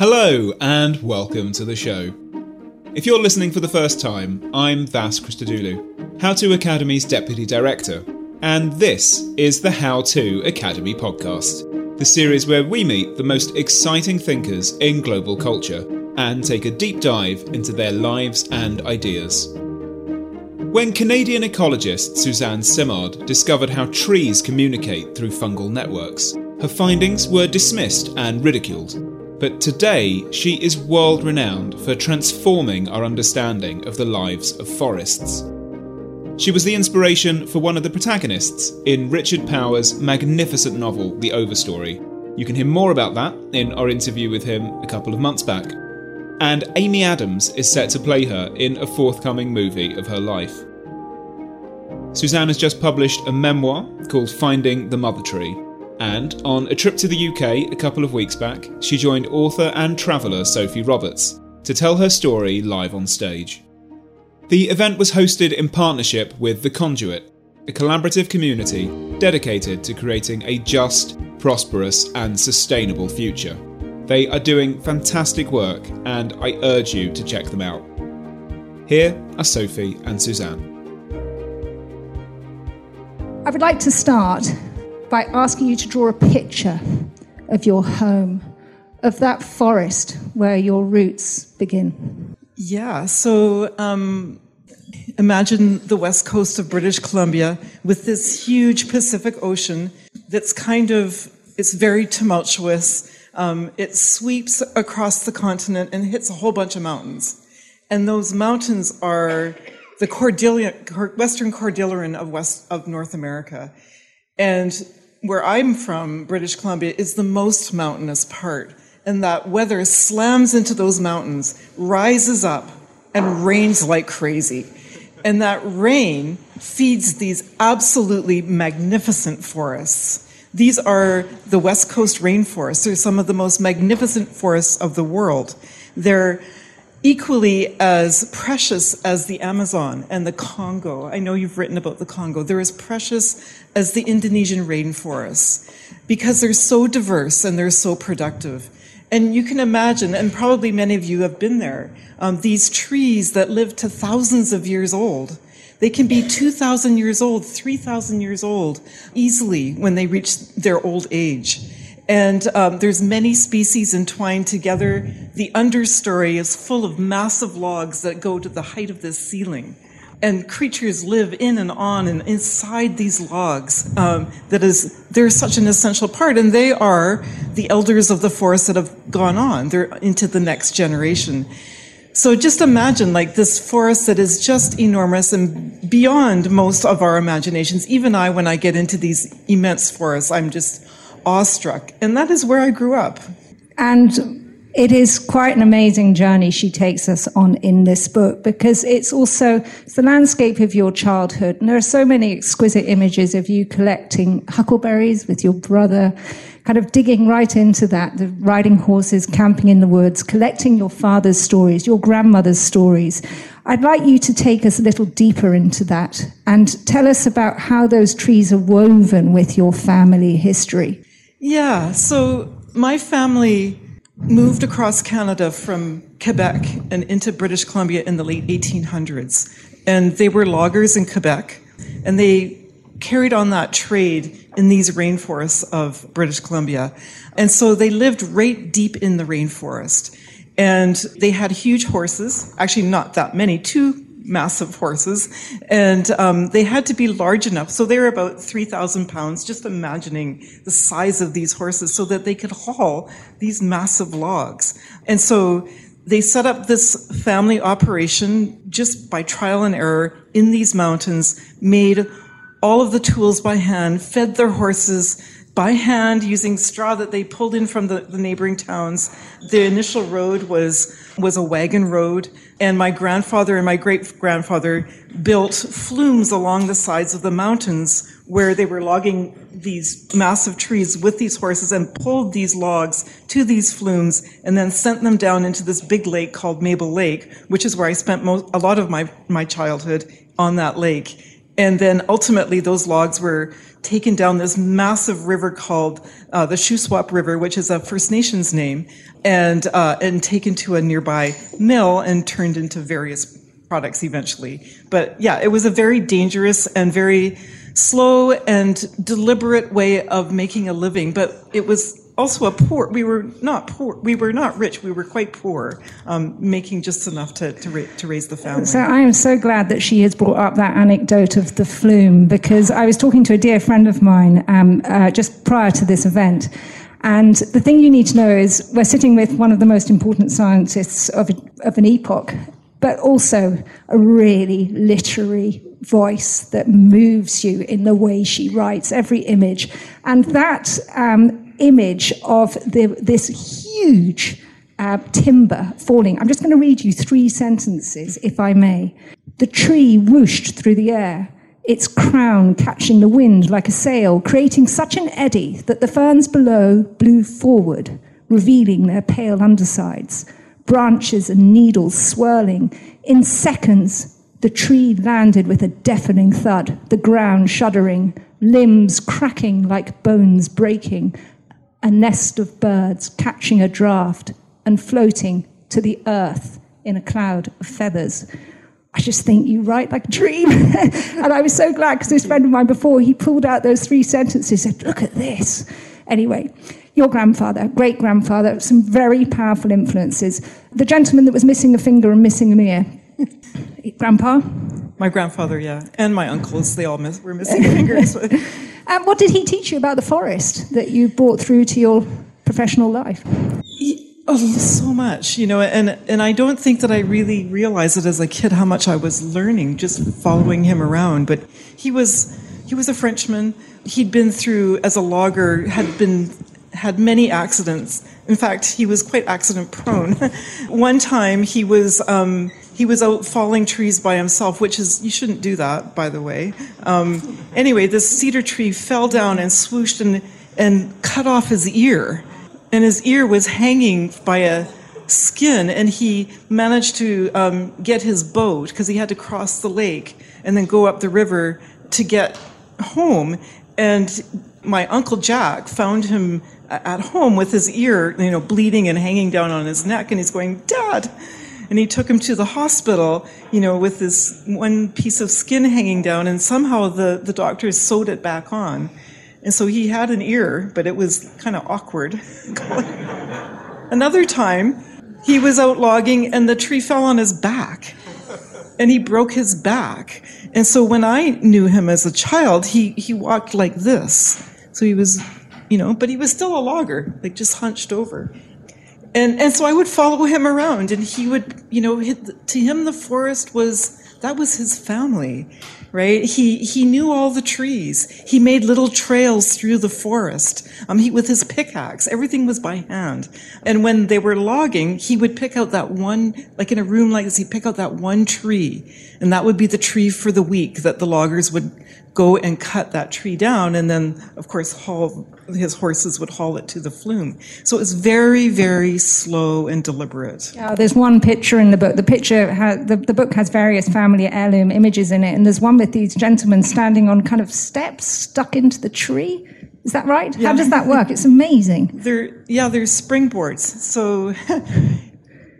Hello, and welcome to the show. If you're listening for the first time, I'm Vas Christodoulou, How To Academy's Deputy Director, and this is the How To Academy podcast, the series where we meet the most exciting thinkers in global culture and take a deep dive into their lives and ideas. When Canadian ecologist Suzanne Simard discovered how trees communicate through fungal networks, her findings were dismissed and ridiculed. But today, she is world renowned for transforming our understanding of the lives of forests. She was the inspiration for one of the protagonists in Richard Powers' magnificent novel, The Overstory. You can hear more about that in our interview with him a couple of months back and Amy Adams is set to play her in a forthcoming movie of her life. Suzanne has just published a memoir called Finding the Mother Tree, and on a trip to the UK a couple of weeks back, she joined author and traveller Sophy Roberts to tell her story live on stage. The event was hosted in partnership with The Conduit, a collaborative community dedicated to creating a just, prosperous, and sustainable future. They are doing fantastic work, and I urge you to check them out. Here are Sophy and Suzanne. I would like to start by asking you to draw a picture of your home, of that forest where your roots begin. Yeah, so um, imagine the west coast of British Columbia with this huge Pacific Ocean that's kind of, it's very tumultuous um, it sweeps across the continent and hits a whole bunch of mountains. And those mountains are the Cordillera, Western Cordilleran of West of North America. And where I'm from, British Columbia, is the most mountainous part. And that weather slams into those mountains, rises up, and rains like crazy. And that rain feeds these absolutely magnificent forests. These are the West Coast rainforests. They're some of the most magnificent forests of the world. They're equally as precious as the Amazon and the Congo. I know you've written about the Congo. They're as precious as the Indonesian rainforests because they're so diverse and they're so productive. And you can imagine, and probably many of you have been there, um, these trees that live to thousands of years old they can be 2,000 years old, 3,000 years old easily when they reach their old age. And um, there's many species entwined together. The understory is full of massive logs that go to the height of this ceiling. And creatures live in and on and inside these logs. Um, that is, they're such an essential part, and they are the elders of the forest that have gone on. They're into the next generation. So just imagine like this forest that is just enormous and beyond most of our imaginations. Even I, when I get into these immense forests, I'm just awestruck. And that is where I grew up. And it is quite an amazing journey she takes us on in this book because it's also it's the landscape of your childhood. And there are so many exquisite images of you collecting huckleberries with your brother kind of digging right into that, the riding horses, camping in the woods, collecting your father's stories, your grandmother's stories. I'd like you to take us a little deeper into that and tell us about how those trees are woven with your family history. Yeah, so my family moved across Canada from Quebec and into British Columbia in the late 1800s. And they were loggers in Quebec, and they carried on that trade in these rainforests of British Columbia. And so they lived right deep in the rainforest. And they had huge horses, actually, not that many, two massive horses. And um, they had to be large enough. So they were about 3,000 pounds, just imagining the size of these horses so that they could haul these massive logs. And so they set up this family operation just by trial and error in these mountains, made all of the tools by hand, fed their horses by hand using straw that they pulled in from the, the, neighboring towns. The initial road was was a wagon road, and my grandfather and my great grandfather built flumes along the sides of the mountains where they were logging these massive trees with these horses and pulled these logs to these flumes and then sent them down into this big lake called Mabel Lake, which is where I spent most, a lot of my, my childhood on that lake. And then ultimately, those logs were taken down this massive river called uh, the Shuswap River, which is a First Nations name, and uh, and taken to a nearby mill and turned into various products eventually. But yeah, it was a very dangerous and very slow and deliberate way of making a living. But it was also a poor. We were not poor. We were not rich. We were quite poor, um, making just enough to to, ra- to, raise the family. So I am so glad that she has brought up that anecdote of the flume because I was talking to a dear friend of mine um, uh, just prior to this event. And the thing you need to know is we're sitting with one of the most important scientists of, of an epoch, but also a really literary voice that moves you in the way she writes every image. And that um, image of the, this huge uh, timber falling. I'm just going to read you three sentences, if I may. The tree whooshed through the air, its crown catching the wind like a sail, creating such an eddy that the ferns below blew forward, revealing their pale undersides, branches and needles swirling. In seconds, the tree landed with a deafening thud, the ground shuddering, limbs cracking like bones breaking, a nest of birds catching a draft and floating to the earth in a cloud of feathers. I just think you write like a dream. and I was so glad because this friend of mine before, he pulled out those three sentences said, Look at this. Anyway, your grandfather, great grandfather, some very powerful influences. The gentleman that was missing a finger and missing an ear. Grandpa? My grandfather, yeah. And my uncles, they all miss, were missing fingers. And what did he teach you about the forest that you brought through to your professional life? Oh, so much, you know, and, and I don't think that I really realized it as a kid how much I was learning just following him around. But he was, he was a Frenchman. He'd been through, as a logger, had been had many accidents. In fact, he was quite accident prone. One time he was um, he was out falling trees by himself, which is, you shouldn't do that, by the way. Um, anyway, this cedar tree fell down and swooshed and, and cut off his ear. And his ear was hanging by a skin, and he managed to um, get his boat because he had to cross the lake and then go up the river to get home. And my uncle Jack found him at home with his ear, you know, bleeding and hanging down on his neck, and he's going, Dad, and he took him to the hospital, you know, with this one piece of skin hanging down, and somehow the, the doctors sewed it back on. And so he had an ear, but it was kind of awkward. Another time, he was out logging and the tree fell on his back and he broke his back. And so when I knew him as a child, he, he walked like this. So he was, you know, but he was still a logger, like just hunched over and and so I would follow him around, and he would, you know, to him the forest was that was his family, right? He he knew all the trees. He made little trails through the forest. Um, he with his pickaxe, everything was by hand. And when they were logging, he would pick out that one, like in a room like this, he'd pick out that one tree, and that would be the tree for the week that the loggers would go and cut that tree down, and then, of course, haul his horses would haul it to the flume. So it was very, very slow and deliberate. Yeah, there's one picture in the book. The picture, has, the, the book has various family heirloom images in it, and there's one with these gentlemen standing on kind of steps stuck into the tree. Is that right? Yeah. How does that work? It's amazing. There, yeah, there's springboards. So.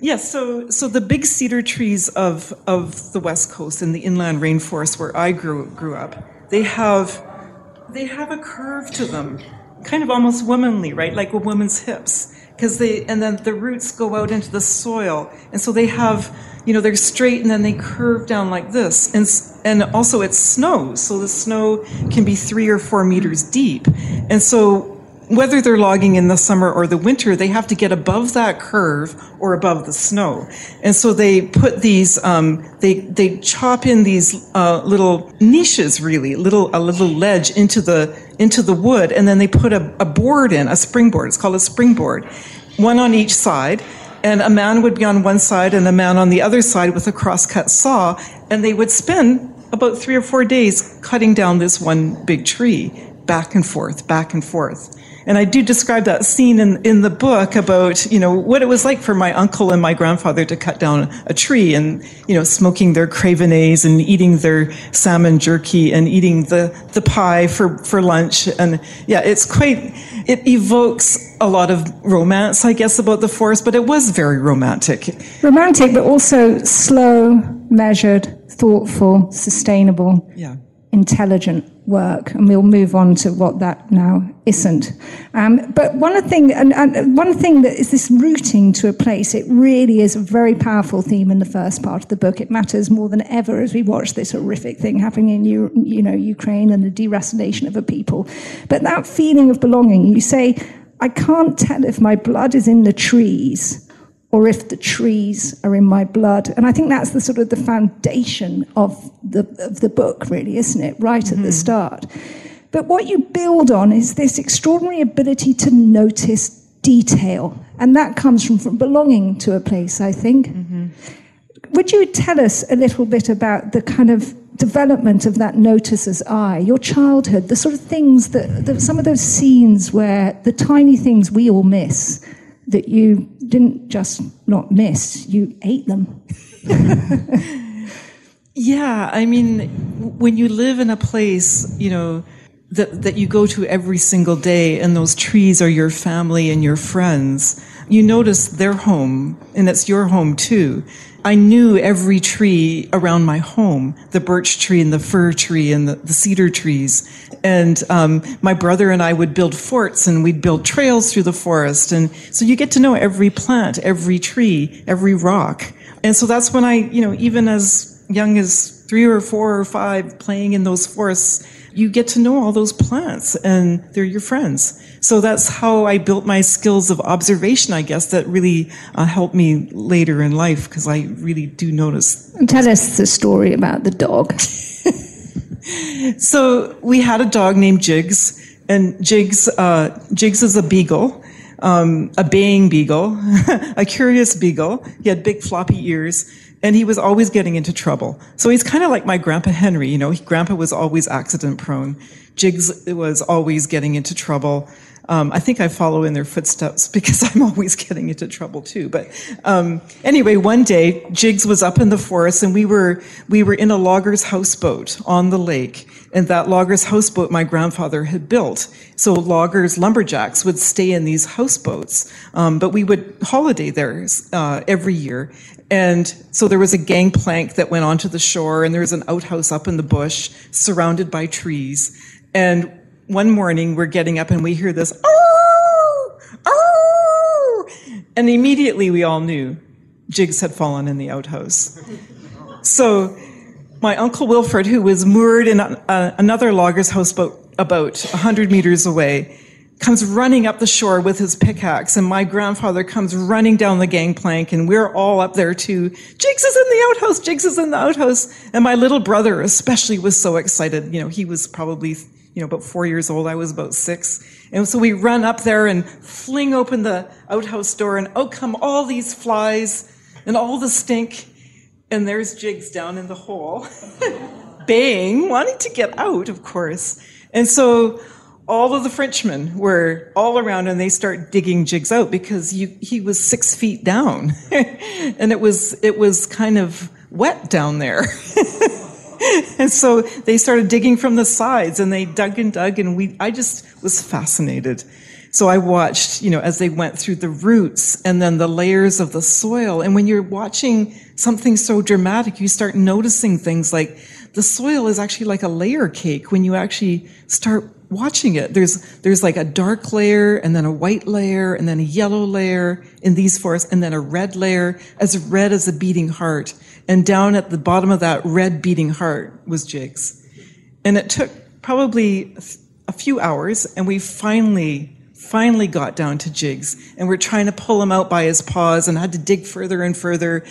Yes, so so the big cedar trees of of the west coast and the inland rainforest where I grew grew up, they have they have a curve to them, kind of almost womanly, right? Like a woman's hips. Because they and then the roots go out into the soil. And so they have, you know, they're straight and then they curve down like this. And and also it snows, so the snow can be three or four meters deep. And so whether they're logging in the summer or the winter, they have to get above that curve or above the snow. And so they put these, um, they, they chop in these uh, little niches, really, little, a little ledge into the, into the wood, and then they put a, a board in, a springboard. It's called a springboard, one on each side. And a man would be on one side and a man on the other side with a crosscut saw, and they would spend about three or four days cutting down this one big tree back and forth, back and forth. And I do describe that scene in, in the book about, you know, what it was like for my uncle and my grandfather to cut down a tree and, you know, smoking their Craven A's and eating their salmon jerky and eating the, the pie for, for lunch. And yeah, it's quite, it evokes a lot of romance, I guess, about the forest, but it was very romantic. Romantic, but also slow, measured, thoughtful, sustainable. Yeah intelligent work, and we'll move on to what that now isn't. Um, but one thing, and, and, one thing that is this rooting to a place. It really is a very powerful theme in the first part of the book. It matters more than ever as we watch this horrific thing happening in you, you know Ukraine and the deracination of a people. But that feeling of belonging, you say, I can't tell if my blood is in the trees or if the trees are in my blood. And I think that's the sort of the foundation of the, of the book, really, isn't it? Right mm-hmm. at the mm-hmm. start. But what you build on is this extraordinary ability to notice detail. And that comes from, from belonging to a place, I think. Mm-hmm. Would you tell us a little bit about the kind of development of that noticer's eye, your childhood, the sort of things that, that some of those scenes where the tiny things we all miss that you didn't just not miss, you ate them. yeah, I mean, when you live in a place, you know, that, that you go to every single day and those trees are your family and your friends, you notice their home and it's your home too. I knew every tree around my home, the birch tree and the fir tree and the, the cedar trees. And um, my brother and I would build forts and we'd build trails through the forest. And so you get to know every plant, every tree, every rock. And so that's when I, you know, even as young as three or four or five playing in those forests, you get to know all those plants and they're your friends. So that's how I built my skills of observation, I guess, that really uh, helped me later in life because I really do notice. Tell us the story about the dog. so we had a dog named Jigs, and Jigs, uh, Jigs is a beagle. Um, a baying beagle, a curious beagle. He had big floppy ears and he was always getting into trouble. So he's kind of like my grandpa Henry, you know, grandpa was always accident prone. Jigs was always getting into trouble. Um, I think I follow in their footsteps because I'm always getting into trouble too. But um, anyway, one day Jigs was up in the forest, and we were we were in a logger's houseboat on the lake, and that logger's houseboat my grandfather had built. So loggers, lumberjacks would stay in these houseboats, um, but we would holiday there uh, every year. And so there was a gangplank that went onto the shore, and there was an outhouse up in the bush surrounded by trees. And one morning we're getting up and we hear this, oh, oh, and immediately we all knew Jigs had fallen in the outhouse. So my uncle Wilfred, who was moored in a, a, another logger's houseboat about 100 meters away, comes running up the shore with his pickaxe, and my grandfather comes running down the gangplank, and we're all up there too. Jigs is in the outhouse, Jigs is in the outhouse. And my little brother especially was so excited. You know, he was probably, you know, about four years old. I was about six. And so we run up there and fling open the outhouse door, and out come all these flies and all the stink. And there's Jigs down in the hole, baying, wanting to get out, of course. And so all of the Frenchmen were all around and they start digging Jigs out because you, he was six feet down. and it was, it was kind of wet down there. and so they started digging from the sides and they dug and dug and we, I just was fascinated. So I watched, you know, as they went through the roots and then the layers of the soil. And when you're watching something so dramatic, you start noticing things like the soil is actually like a layer cake when you actually start watching it. There's, there's like a dark layer and then a white layer and then a yellow layer in these forests and then a red layer as red as a beating heart. And down at the bottom of that red beating heart was Jigs. And it took probably a few hours and we finally, finally got down to Jigs and we're trying to pull him out by his paws and had to dig further and further.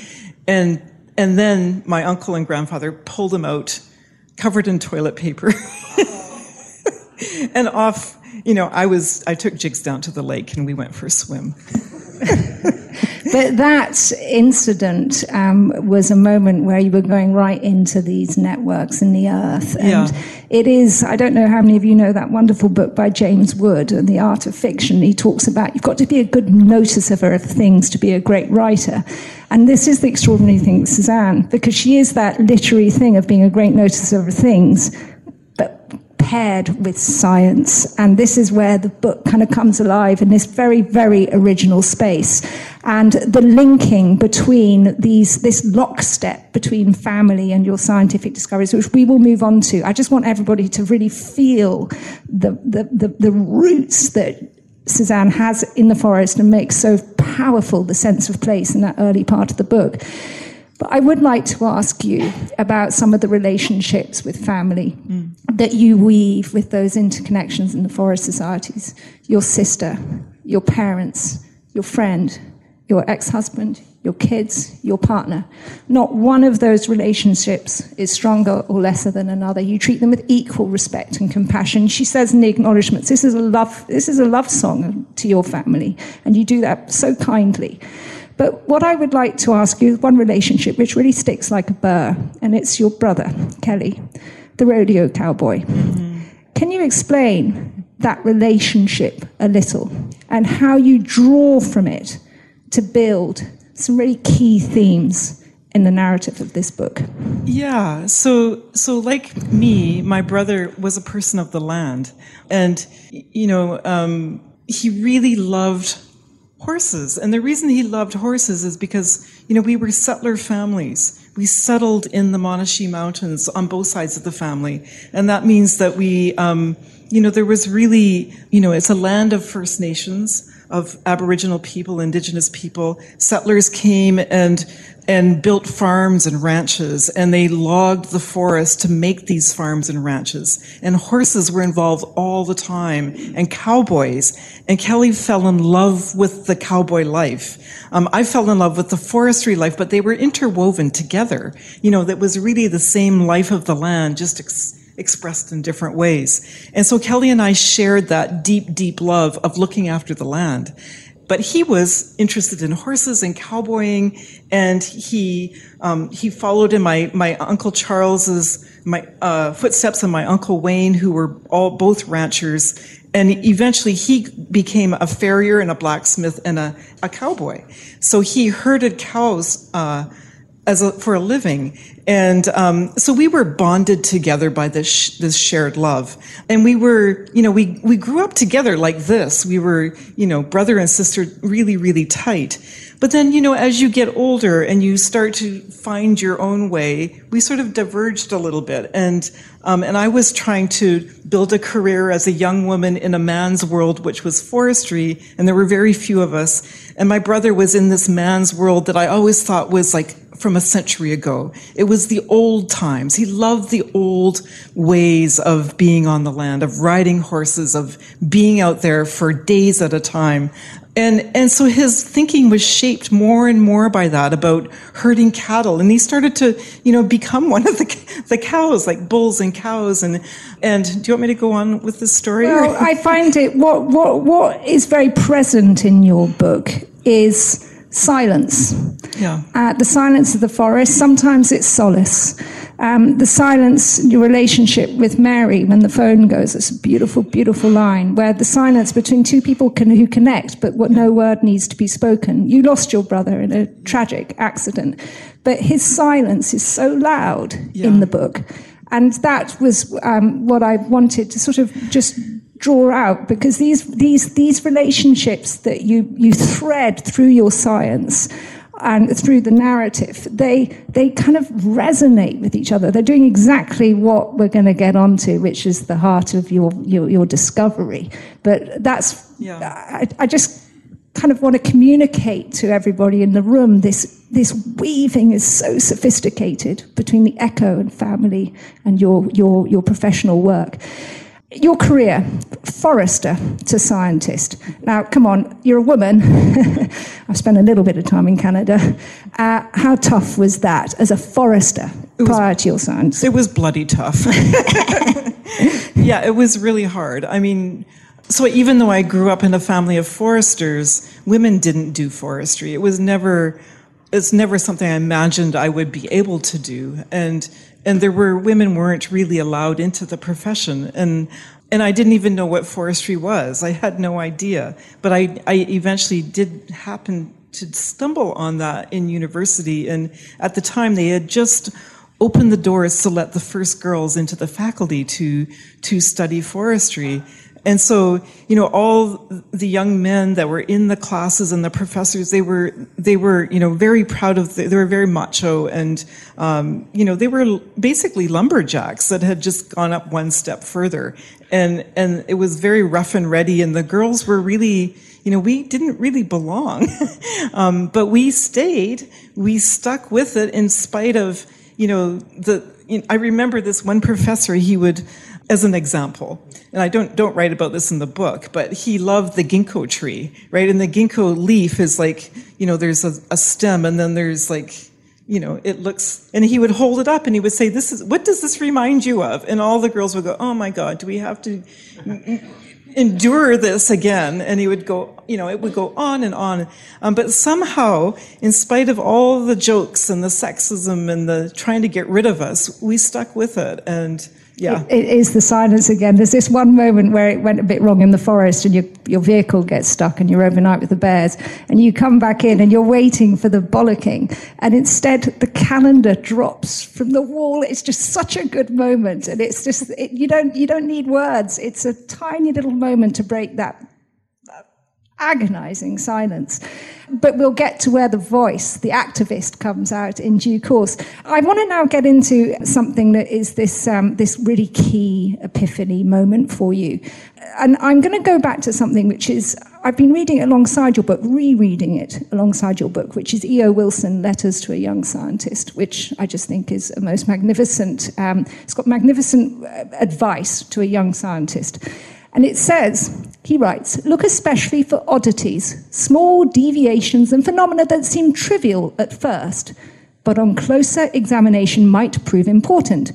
And, and then my uncle and grandfather pulled him out covered in toilet paper. and off, you know, I was, I took Jigs down to the lake and we went for a swim. but that incident um, was a moment where you were going right into these networks in the earth. And Yeah. it is, I don't know how many of you know that wonderful book by James Wood, and The Art of Fiction. He talks about you've got to be a good noticer of things to be a great writer. And this is the extraordinary thing Suzanne, because she is that literary thing of being a great noticer of things, paired with science. And this is where the book kind of comes alive in this very, very original space. And the linking between these, this lockstep between family and your scientific discoveries, which we will move on to. I just want everybody to really feel the, the, the, the roots that Suzanne has in the forest and makes so powerful the sense of place in that early part of the book. But I would like to ask you about some of the relationships with family mm. that you weave with those interconnections in the forest societies. Your sister, your parents, your friend, your ex husband, your kids, your partner. Not one of those relationships is stronger or lesser than another. You treat them with equal respect and compassion. She says in the acknowledgements, this is a love, this is a love song to your family, and you do that so kindly. But what I would like to ask you is one relationship which really sticks like a burr, and it's your brother, Kelly, the rodeo cowboy. Can you explain that relationship a little and how you draw from it to build some really key themes in the narrative of this book? Yeah. So, so like me, my brother was a person of the land, and you know, um, he really loved horses. And the reason he loved horses is because you know we were settler families. We settled in the Monashee Mountains on both sides of the family, and that means that we, um, you know, there was really, you know, it's a land of First Nations of Aboriginal people, Indigenous people. Settlers came and and built farms and ranches, and they logged the forest to make these farms and ranches. And horses were involved all the time, and cowboys. And Kelly fell in love with the cowboy life. Um, I fell in love with the forestry life, but they were interwoven together. You know, that was really the same life of the land, just. Ex- expressed in different ways. And so Kelly and I shared that deep, deep love of looking after the land. But he was interested in horses and cowboying, and he um, he followed in my my uncle Charles's my uh, footsteps and my uncle Wayne, who were all both ranchers. And eventually, he became a farrier and a blacksmith and a, a cowboy. So he herded cows. Uh, as a, for a living. And um, so we were bonded together by this sh- this shared love, and we were, you know, we we grew up together like this. We were, you know, brother and sister, really, really tight. But then, you know, as you get older and you start to find your own way, we sort of diverged a little bit. And um, and I was trying to build a career as a young woman in a man's world, which was forestry, and there were very few of us. And my brother was in this man's world that I always thought was like from a century ago. It was the old times. He loved the old ways of being on the land, of riding horses, of being out there for days at a time. And, and so his thinking was shaped more and more by that about herding cattle. And he started to, you know, become one of the, the cows, like bulls and cows. And, and do you want me to go on with this story? Well, I find it what what what is very present in your book is silence. Yeah. Uh, the silence of the forest. Sometimes it's solace. Um, the silence, your relationship with Mary when the phone goes. It's a beautiful, beautiful line where the silence between two people can, who connect, but what no word needs to be spoken. You lost your brother in a tragic accident, but his silence is so loud Yeah. in the book. And that was um, what I wanted to sort of just draw out because these these these relationships that you you thread through your science and through the narrative they they kind of resonate with each other. They're doing exactly what we're going to get onto which is the heart of your your, your discovery. But that's Yeah. I, I just kind of want to communicate to everybody in the room this this weaving is so sophisticated between the echo and family and your your your professional work your career forester to scientist now come on you're a woman i've spent a little bit of time in canada uh, how tough was that as a forester prior to your science It was bloody tough. yeah, it was really hard. I mean, so even though I grew up in a family of foresters, women didn't do forestry. It was never it's never something I imagined I would be able to do. And and there were women weren't really allowed into the profession. And and I didn't even know what forestry was. I had no idea. But I, I eventually did happen to stumble on that in university. And at the time, they had just opened the doors to let the first girls into the faculty to to study forestry. And so, you know, all the young men that were in the classes and the professors, they were, they were, you know, very proud of, the, they were very macho and, um, you know, they were basically lumberjacks that had just gone up one step further. And, and it was very rough and ready and the girls were really, you know, we didn't really belong. um, but we stayed, we stuck with it in spite of, you know, the, I remember this one professor, he would, as an example, and I don't don't write about this in the book, but he loved the ginkgo tree, right? And the ginkgo leaf is like, you know, there's a, a stem, and then there's like, you know, it looks, and he would hold it up, and he would say, "This is what does this remind you of?" And all the girls would go, "Oh my God, do we have to?" endure this again and he would go you know it would go on and on um, but somehow in spite of all the jokes and the sexism and the trying to get rid of us we stuck with it and yeah. It, it is the silence again. There's this one moment where it went a bit wrong in the forest and your, your vehicle gets stuck and you're overnight with the bears and you come back in and you're waiting for the bollocking and instead the calendar drops from the wall. It's just such a good moment and it's just, it, you don't, you don't need words. It's a tiny little moment to break that agonizing silence. But we'll get to where the voice, the activist, comes out in due course. I want to now get into something that is this, um, this really key epiphany moment for you. And I'm going to go back to something which is, I've been reading alongside your book, rereading it alongside your book, which is E.O. Wilson, Letters to a Young Scientist, which I just think is a most magnificent, um, it's got magnificent uh, advice to a young scientist. And it says, he writes, look especially for oddities, small deviations and phenomena that seem trivial at first, but on closer examination might prove important.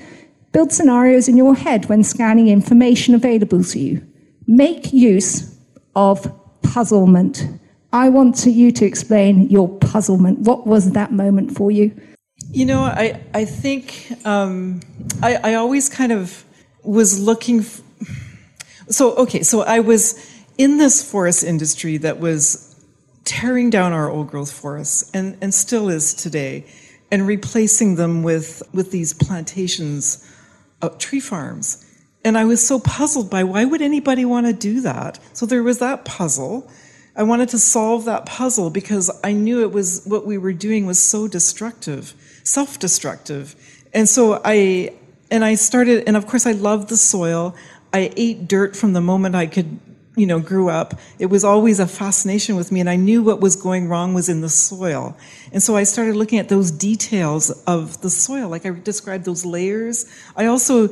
Build scenarios in your head when scanning information available to you. Make use of puzzlement. I want to, you to explain your puzzlement. What was that moment for you? You know, I, I think um, I, I always kind of was looking. So, okay, so I was in this forest industry that was tearing down our old growth forests and, and still is today and replacing them with, with these plantations of tree farms. And I was so puzzled by why would anybody want to do that? So there was that puzzle. I wanted to solve that puzzle because I knew it was what we were doing was so destructive, self-destructive. And so I and I started and of course I loved the soil. I ate dirt from the moment I could, you know, grew up. It was always a fascination with me, and I knew what was going wrong was in the soil. And so I started looking at those details of the soil, like I described those layers. I also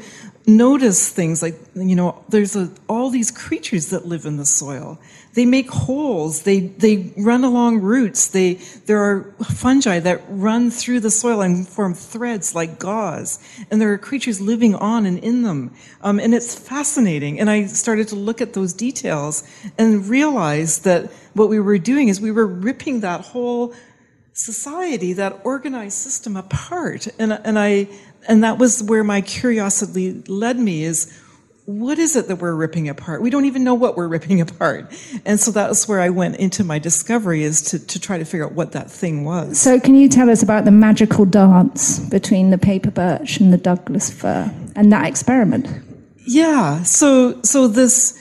noticed things like, you know, there's a, all these creatures that live in the soil they make holes. They, they run along roots. They, there are fungi that run through the soil and form threads like gauze. And there are creatures living on and in them. Um, and it's fascinating. And I started to look at those details and realize that what we were doing is we were ripping that whole society, that organized system apart. And, and I, and that was where my curiosity led me is what is it that we're ripping apart? We don't even know what we're ripping apart. And so that's where I went into my discovery is to, to try to figure out what that thing was. So can you tell us about the magical dance between the paper birch and the Douglas fir and that experiment? Yeah. So so this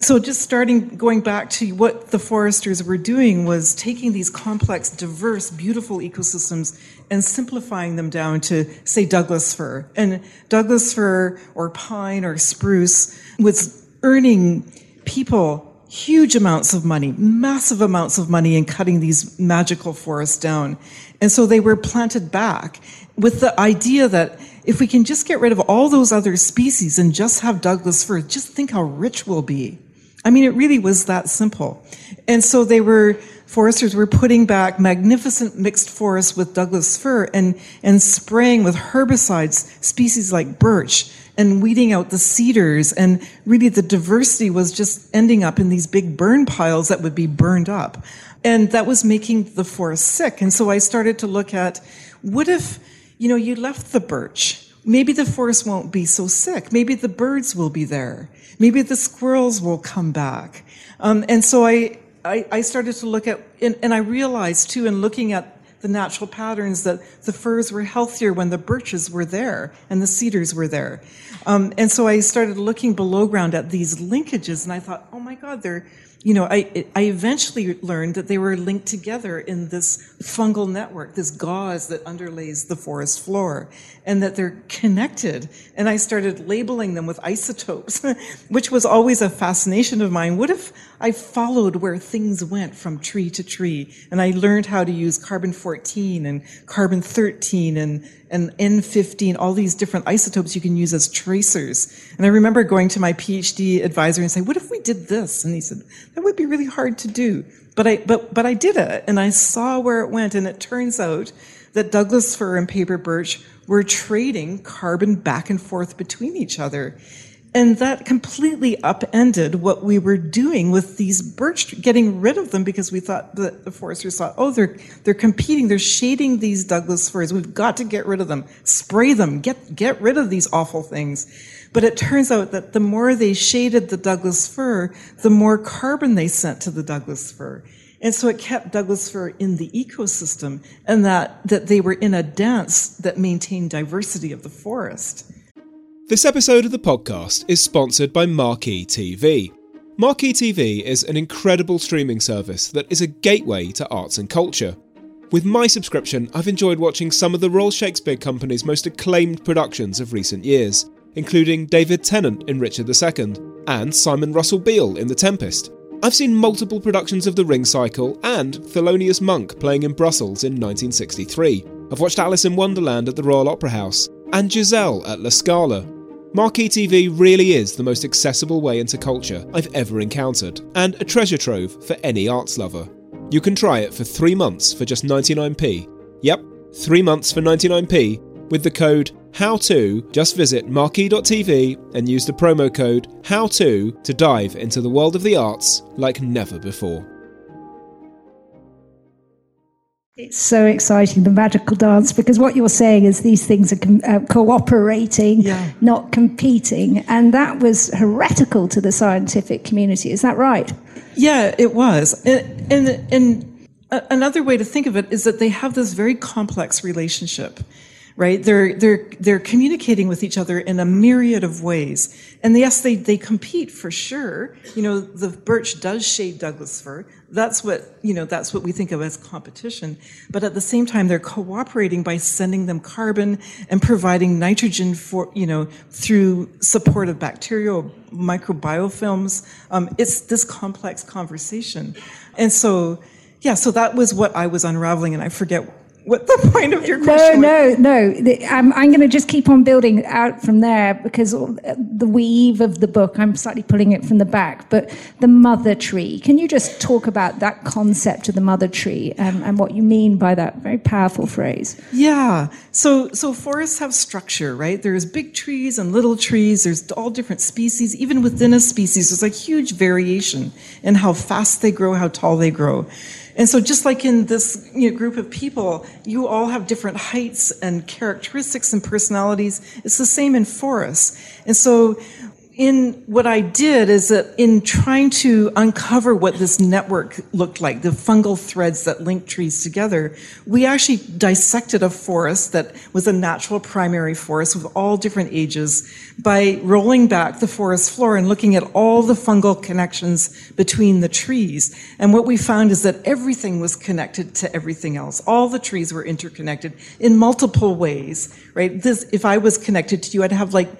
so just starting going back to what the foresters were doing was taking these complex, diverse, beautiful ecosystems and simplifying them down to say Douglas fir. And Douglas fir or pine or spruce was earning people huge amounts of money, massive amounts of money in cutting these magical forests down. And so they were planted back with the idea that if we can just get rid of all those other species and just have Douglas fir, just think how rich we'll be. I mean, it really was that simple. And so they were, foresters were putting back magnificent mixed forests with Douglas fir and, and spraying with herbicides, species like birch, and weeding out the cedars. And really the diversity was just ending up in these big burn piles that would be burned up. And that was making the forest sick. And so I started to look at what if, you know, you left the birch? Maybe the forest won't be so sick. Maybe the birds will be there. Maybe the squirrels will come back. Um, and so I, I, I, started to look at, and, and I realized too, in looking at the natural patterns that the firs were healthier when the birches were there and the cedars were there. Um, and so I started looking below ground at these linkages and I thought, oh my God, they're, you know, I, I eventually learned that they were linked together in this fungal network, this gauze that underlays the forest floor, and that they're connected. And I started labeling them with isotopes, which was always a fascination of mine. What if I followed where things went from tree to tree, and I learned how to use carbon 14 and carbon 13 and and N15, all these different isotopes you can use as tracers. And I remember going to my PhD advisor and saying, what if we did this? And he said, that would be really hard to do. But I, but, but I did it and I saw where it went. And it turns out that Douglas fir and paper birch were trading carbon back and forth between each other. And that completely upended what we were doing with these birch, getting rid of them because we thought that the foresters thought, oh, they're, they're competing, they're shading these Douglas firs. We've got to get rid of them, spray them, get, get rid of these awful things. But it turns out that the more they shaded the Douglas fir, the more carbon they sent to the Douglas fir. And so it kept Douglas fir in the ecosystem and that, that they were in a dance that maintained diversity of the forest. This episode of the podcast is sponsored by Marquee TV. Marquee TV is an incredible streaming service that is a gateway to arts and culture. With my subscription, I've enjoyed watching some of the Royal Shakespeare Company's most acclaimed productions of recent years, including David Tennant in Richard II and Simon Russell Beale in The Tempest. I've seen multiple productions of The Ring Cycle and Thelonious Monk playing in Brussels in 1963. I've watched Alice in Wonderland at the Royal Opera House and Giselle at La Scala, Marquee TV really is the most accessible way into culture I've ever encountered, and a treasure trove for any arts lover. You can try it for three months for just 99p. Yep, three months for 99p with the code HOW2. Just visit marquee.tv and use the promo code HOW2 to dive into the world of the arts like never before. It's so exciting, the magical dance, because what you're saying is these things are com- uh, cooperating, yeah. not competing. And that was heretical to the scientific community. Is that right? Yeah, it was. And, and, and another way to think of it is that they have this very complex relationship right? They're, they're, they're communicating with each other in a myriad of ways. And yes, they, they compete for sure. You know, the birch does shade Douglas fir. That's what, you know, that's what we think of as competition. But at the same time, they're cooperating by sending them carbon and providing nitrogen for, you know, through support of bacterial microbiofilms. Um, it's this complex conversation. And so, yeah, so that was what I was unraveling, and I forget what the point of your question? no was. no. No I'm, I'm going to just keep on building out from there because the weave of the book i'm slightly pulling it from the back but the mother tree. Can you just talk about that concept of the mother tree and, and what you mean by that very powerful phrase? Yeah. So so forests have structure right? There's big trees and little trees. There's all different species. Even within a species there's like huge variation in how fast they grow how tall they grow and so just like in this you know, group of people, you all have different heights and characteristics and personalities. It's the same in forests. And so in what I did is that in trying to uncover what this network looked like, the fungal threads that link trees together, we actually dissected a forest that was a natural primary forest with all different ages by rolling back the forest floor and looking at all the fungal connections between the trees. And what we found is that everything was connected to everything else. All the trees were interconnected in multiple ways, right? This, if I was connected to you, I'd have like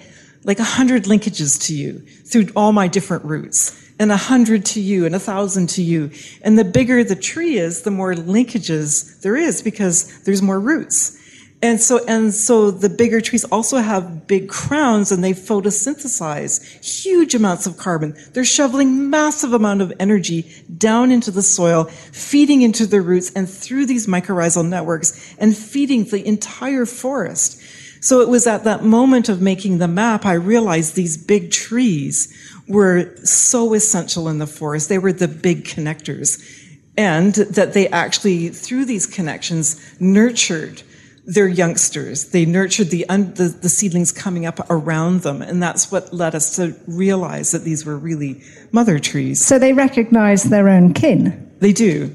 like a hundred linkages to you through all my different roots and a hundred to you and a thousand to you. And the bigger the tree is, the more linkages there is because there's more roots. And so, and so the bigger trees also have big crowns and they photosynthesize huge amounts of carbon. They're shoveling massive amount of energy down into the soil, feeding into the roots and through these mycorrhizal networks and feeding the entire forest. So it was at that moment of making the map, I realized these big trees were so essential in the forest. They were the big connectors. And that they actually, through these connections, nurtured their youngsters. They nurtured the, un- the, the seedlings coming up around them, and that's what led us to realize that these were really mother trees. So they recognize their own kin. They do.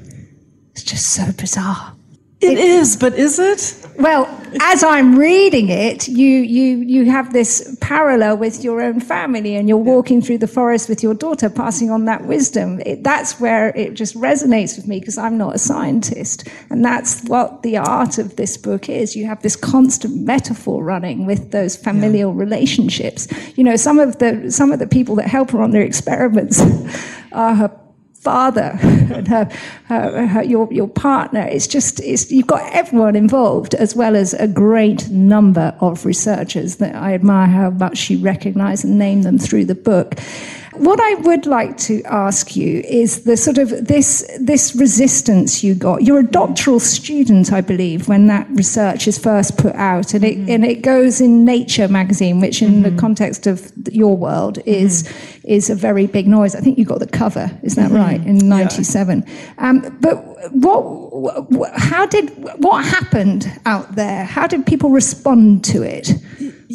It's just so bizarre. It is, but is it? Well, as I'm reading it, you, you, you have this parallel with your own family and you're walking through the forest with your daughter, passing on that wisdom. It, that's where it just resonates with me because I'm not a scientist. And that's what the art of this book is. You have this constant metaphor running with those familial yeah. relationships. You know, some of the, some of the people that help her on their experiments are her father and her, her, her, your, your partner. It's just, it's, you've got everyone involved, as well as a great number of researchers that I admire how much you recognize and name them through the book. What I would like to ask you is the sort of this this resistance you got. You're a doctoral student, I believe, when that research is first put out, and it mm-hmm. and it goes in Nature magazine, which in mm-hmm. the context of your world is mm-hmm. is a very big noise. I think you got the cover, is that mm-hmm. right? In '97. Yeah. Um, but what? How did what happened out there? How did people respond to it?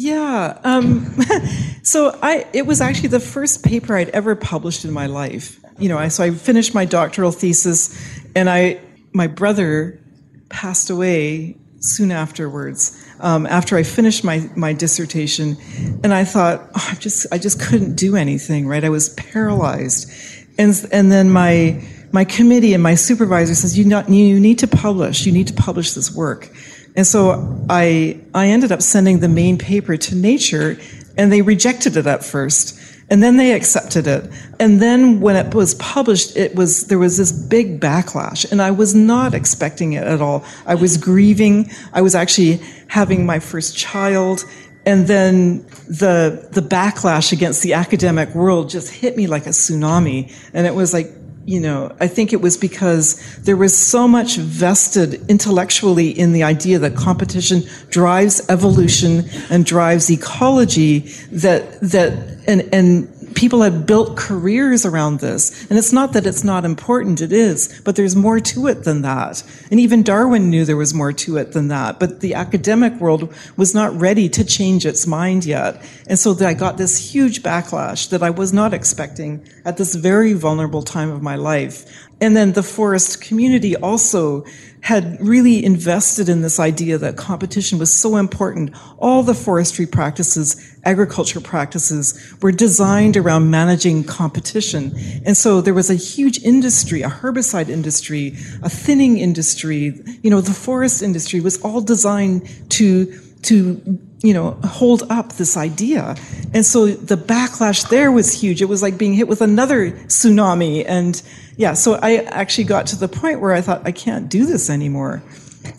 Yeah. Um, so I, it was actually the first paper I'd ever published in my life. You know, I, so I finished my doctoral thesis, and I, my brother passed away soon afterwards. Um, after I finished my, my dissertation, and I thought, oh, I just I just couldn't do anything. Right, I was paralyzed, and and then my my committee and my supervisor says you not you need to publish. You need to publish this work. And so I, I ended up sending the main paper to Nature, and they rejected it at first. And then they accepted it. And then when it was published, it was, there was this big backlash. And I was not expecting it at all. I was grieving. I was actually having my first child. And then the, the backlash against the academic world just hit me like a tsunami. And it was like, you know, I think it was because there was so much vested intellectually in the idea that competition drives evolution and drives ecology that, that, and, and people had built careers around this. And it's not that it's not important, it is, but there's more to it than that. And even Darwin knew there was more to it than that. But the academic world was not ready to change its mind yet. And so that I got this huge backlash that I was not expecting at this very vulnerable time of my life. And then the forest community also had really invested in this idea that competition was so important. All the forestry practices, agriculture practices were designed around managing competition. And so there was a huge industry, a herbicide industry, a thinning industry. You know, the forest industry was all designed to, to, you know, hold up this idea. And so the backlash there was huge. It was like being hit with another tsunami and, yeah, so I actually got to the point where I thought, I can't do this anymore.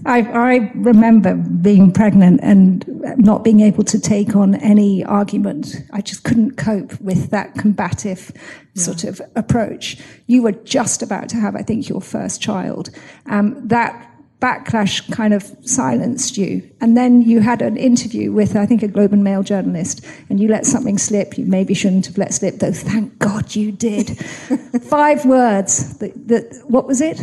I, I, remember being pregnant and not being able to take on any argument. I just couldn't cope with that combative yeah. sort of approach. You were just about to have, I think, your first child. Um, that backlash kind of silenced you. And then you had an interview with, I think, a Globe and Mail journalist, and you let something slip you maybe shouldn't have let slip, though thank God you did. Five words. That, that, what was it?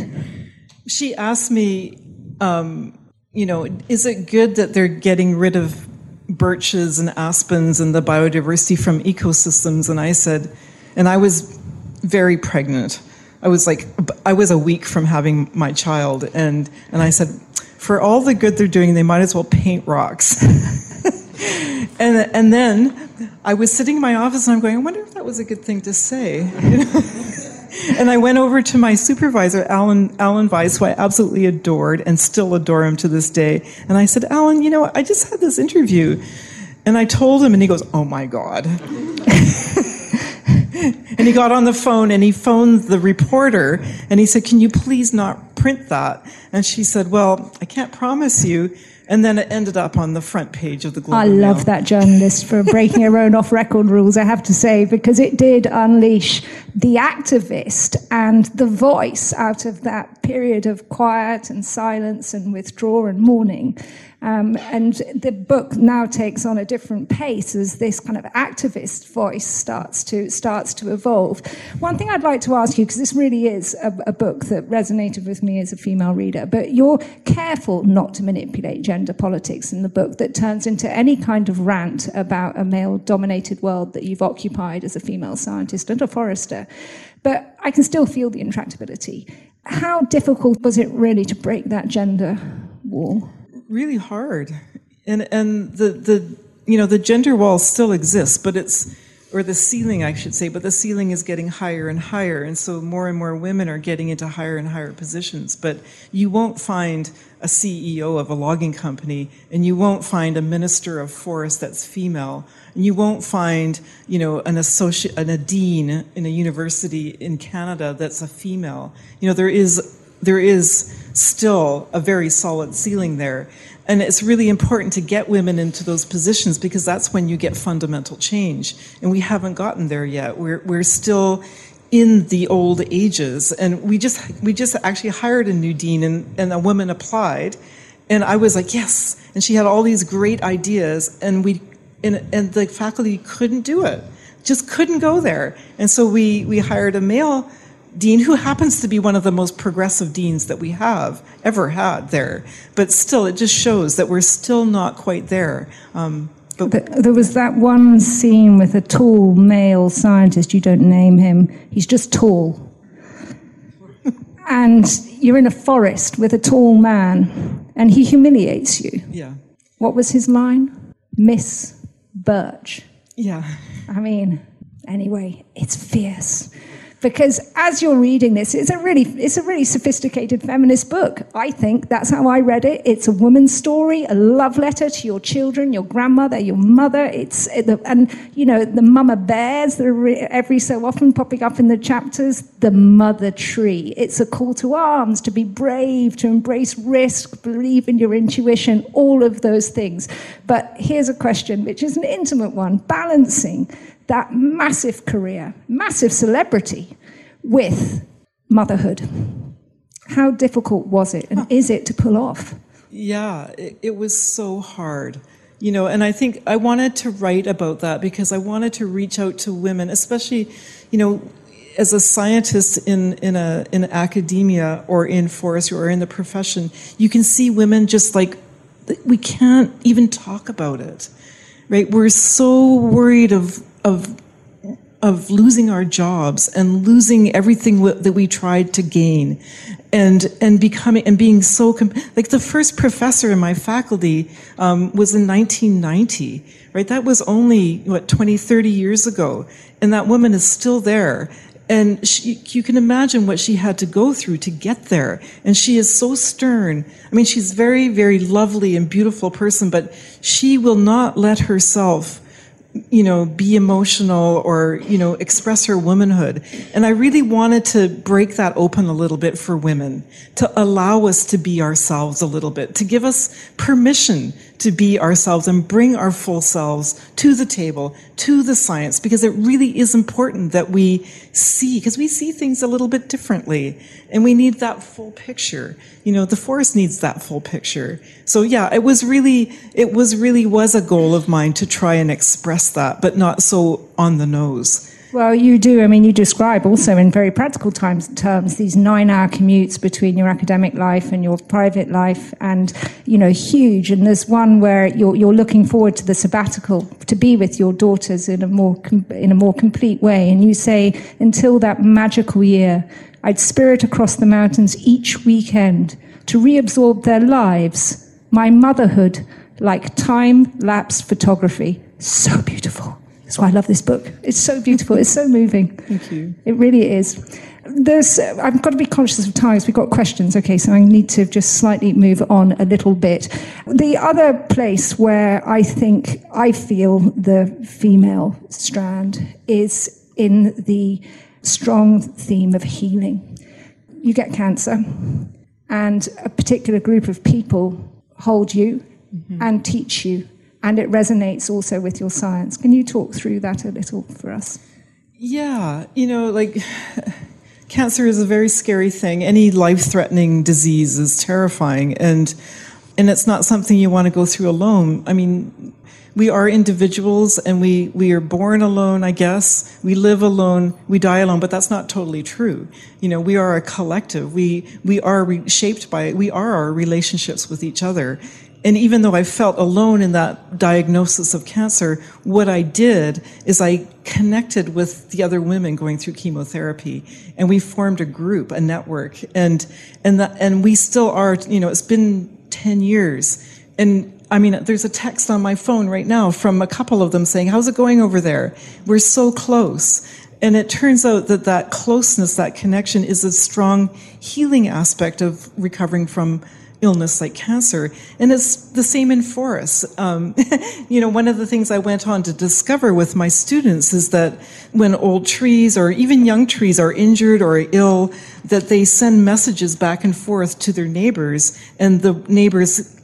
She asked me, um, you know, is it good that they're getting rid of birches and aspens and the biodiversity from ecosystems? And I said, and I was very pregnant. I was like, I was a week from having my child, and and I said, for all the good they're doing, they might as well paint rocks. and and then I was sitting in my office, and I'm going, I wonder if that was a good thing to say. and I went over to my supervisor, Alan Alan Vyse, who I absolutely adored and still adore him to this day. And I said, Alan, you know, I just had this interview, and I told him, and he goes, Oh my God. and he got on the phone and he phoned the reporter and he said, Can you please not print that? And she said, Well, I can't promise you. And then it ended up on the front page of the Globe. I love Mail. that journalist for breaking her own off record rules, I have to say, because it did unleash the activist and the voice out of that period of quiet and silence and withdrawal and mourning. Um, and the book now takes on a different pace as this kind of activist voice starts to starts to evolve. One thing I'd like to ask you, because this really is a, a book that resonated with me as a female reader, but you're careful not to manipulate gender politics in the book that turns into any kind of rant about a male-dominated world that you've occupied as a female scientist and a forester. But I can still feel the intractability. How difficult was it really to break that gender wall? Really hard. And and the the you know the gender wall still exists, but it's or the ceiling I should say, but the ceiling is getting higher and higher, and so more and more women are getting into higher and higher positions. But you won't find a CEO of a logging company, and you won't find a minister of forest that's female, and you won't find you know an associate, an, a dean in a university in Canada that's a female. You know there is there is still a very solid ceiling there. And it's really important to get women into those positions because that's when you get fundamental change. And we haven't gotten there yet. We're, we're still in the old ages. And we just, we just actually hired a new dean and, and a woman applied. And I was like, yes. And she had all these great ideas and we, and, and the faculty couldn't do it. Just couldn't go there. And so we, we hired a male dean who happens to be one of the most progressive deans that we have ever had there. But still, it just shows that we're still not quite there. Um, but There was that one scene with a tall male scientist, you don't name him, he's just tall. and you're in a forest with a tall man, and he humiliates you. yeah, What was his line? Miss Birch. yeah, I mean, anyway, it's fierce. Because as you're reading this, it's a really, it's a really sophisticated feminist book. I think that's how I read it. It's a woman's story, a love letter to your children, your grandmother, your mother. It's uh, and you know the mama bears that are every so often popping up in the chapters. The mother tree. It's a call to arms, to be brave, to embrace risk, believe in your intuition, all of those things. But here's a question, which is an intimate one: balancing that massive career, massive celebrity with motherhood. How difficult was it, and is it to pull off? yeah. It, it was so hard. You know, and I think I wanted to write about that because I wanted to reach out to women, especially, you know, as a scientist in, in, a, in academia or in forestry or in the profession, you can see women just like, we can't even talk about it, right? We're so worried of, of, of losing our jobs and losing everything that we tried to gain and, and becoming, and being so, like the first professor in my faculty um, was in 1990, right? That was only, what, 20, 30 years ago. And that woman is still there. And she, you can imagine what she had to go through to get there. And she is so stern. I mean, she's very, very lovely and beautiful person, but she will not let herself you know, be emotional or, you know, express her womanhood. And I really wanted to break that open a little bit for women, to allow us to be ourselves a little bit, to give us permission to be ourselves and bring our full selves to the table, to the science, because it really is important that we see, because we see things a little bit differently and we need that full picture. You know, the forest needs that full picture. So yeah, it was really, it was really was a goal of mine to try and express that, but not so on the nose. Well, you do. I mean, you describe also in very practical times, terms these nine-hour commutes between your academic life and your private life, and you know, huge. And there's one where you're you're looking forward to the sabbatical to be with your daughters in a more com- in a more complete way. And you say, until that magical year, I'd spirit across the mountains each weekend to reabsorb their lives, my motherhood, like time-lapse photography. So beautiful. That's why I love this book. It's so beautiful. It's so moving. Thank you. It really is. There's, I've got to be conscious of times. We've got questions, okay, so I need to just slightly move on a little bit. The other place where I think I feel the female strand is in the strong theme of healing. You get cancer, and a particular group of people hold you mm-hmm. and teach you. And it resonates also with your science. Can you talk through that a little for us? Yeah, you know, like cancer is a very scary thing. Any life-threatening disease is terrifying, and and it's not something you want to go through alone. I mean, we are individuals and we, we are born alone, I guess. We live alone, we die alone, but that's not totally true. You know, we are a collective. We, we are re- shaped by, we are our relationships with each other. And even though I felt alone in that diagnosis of cancer, what I did is I connected with the other women going through chemotherapy and we formed a group, a network. And, and that, and we still are, you know, it's been 10 years. And I mean, there's a text on my phone right now from a couple of them saying, How's it going over there? We're so close. And it turns out that that closeness, that connection is a strong healing aspect of recovering from illness like cancer. And it's the same in forests. Um, you know, one of the things I went on to discover with my students is that when old trees or even young trees are injured or ill, that they send messages back and forth to their neighbors and the neighbors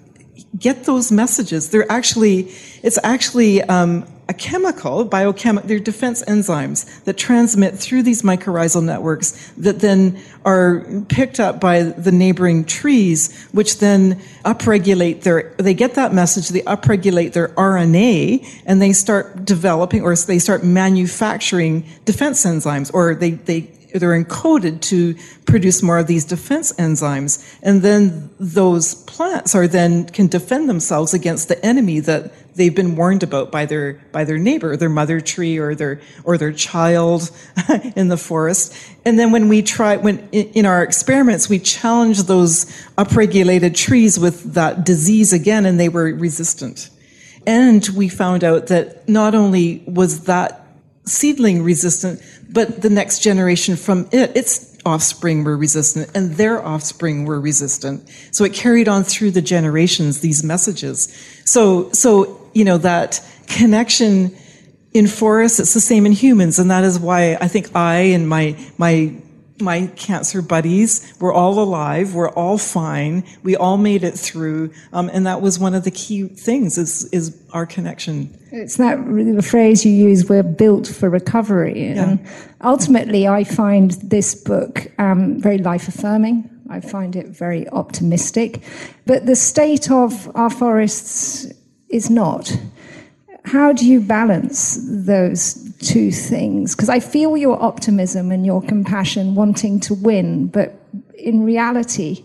get those messages. They're actually, it's actually um, a chemical, biochemical, they're defense enzymes that transmit through these mycorrhizal networks that then are picked up by the neighboring trees, which then upregulate their, they get that message, they upregulate their RNA, and they start developing or they start manufacturing defense enzymes, or they, they they're encoded to produce more of these defense enzymes. And then those plants are then can defend themselves against the enemy that they've been warned about by their by their neighbor, their mother tree or their or their child in the forest. And then when we try when in our experiments we challenge those upregulated trees with that disease again and they were resistant. And we found out that not only was that seedling resistant, but the next generation from it, its offspring were resistant and their offspring were resistant. So it carried on through the generations, these messages. So, so, you know, that connection in forests, it's the same in humans. And that is why I think I and my, my my cancer buddies. We're all alive. We're all fine. We all made it through. Um, and that was one of the key things is, is our connection. It's that the phrase you use, we're built for recovery. Yeah. And ultimately, I find this book um, very life affirming. I find it very optimistic. But the state of our forests is not. How do you balance those two things? Because I feel your optimism and your compassion wanting to win, but in reality,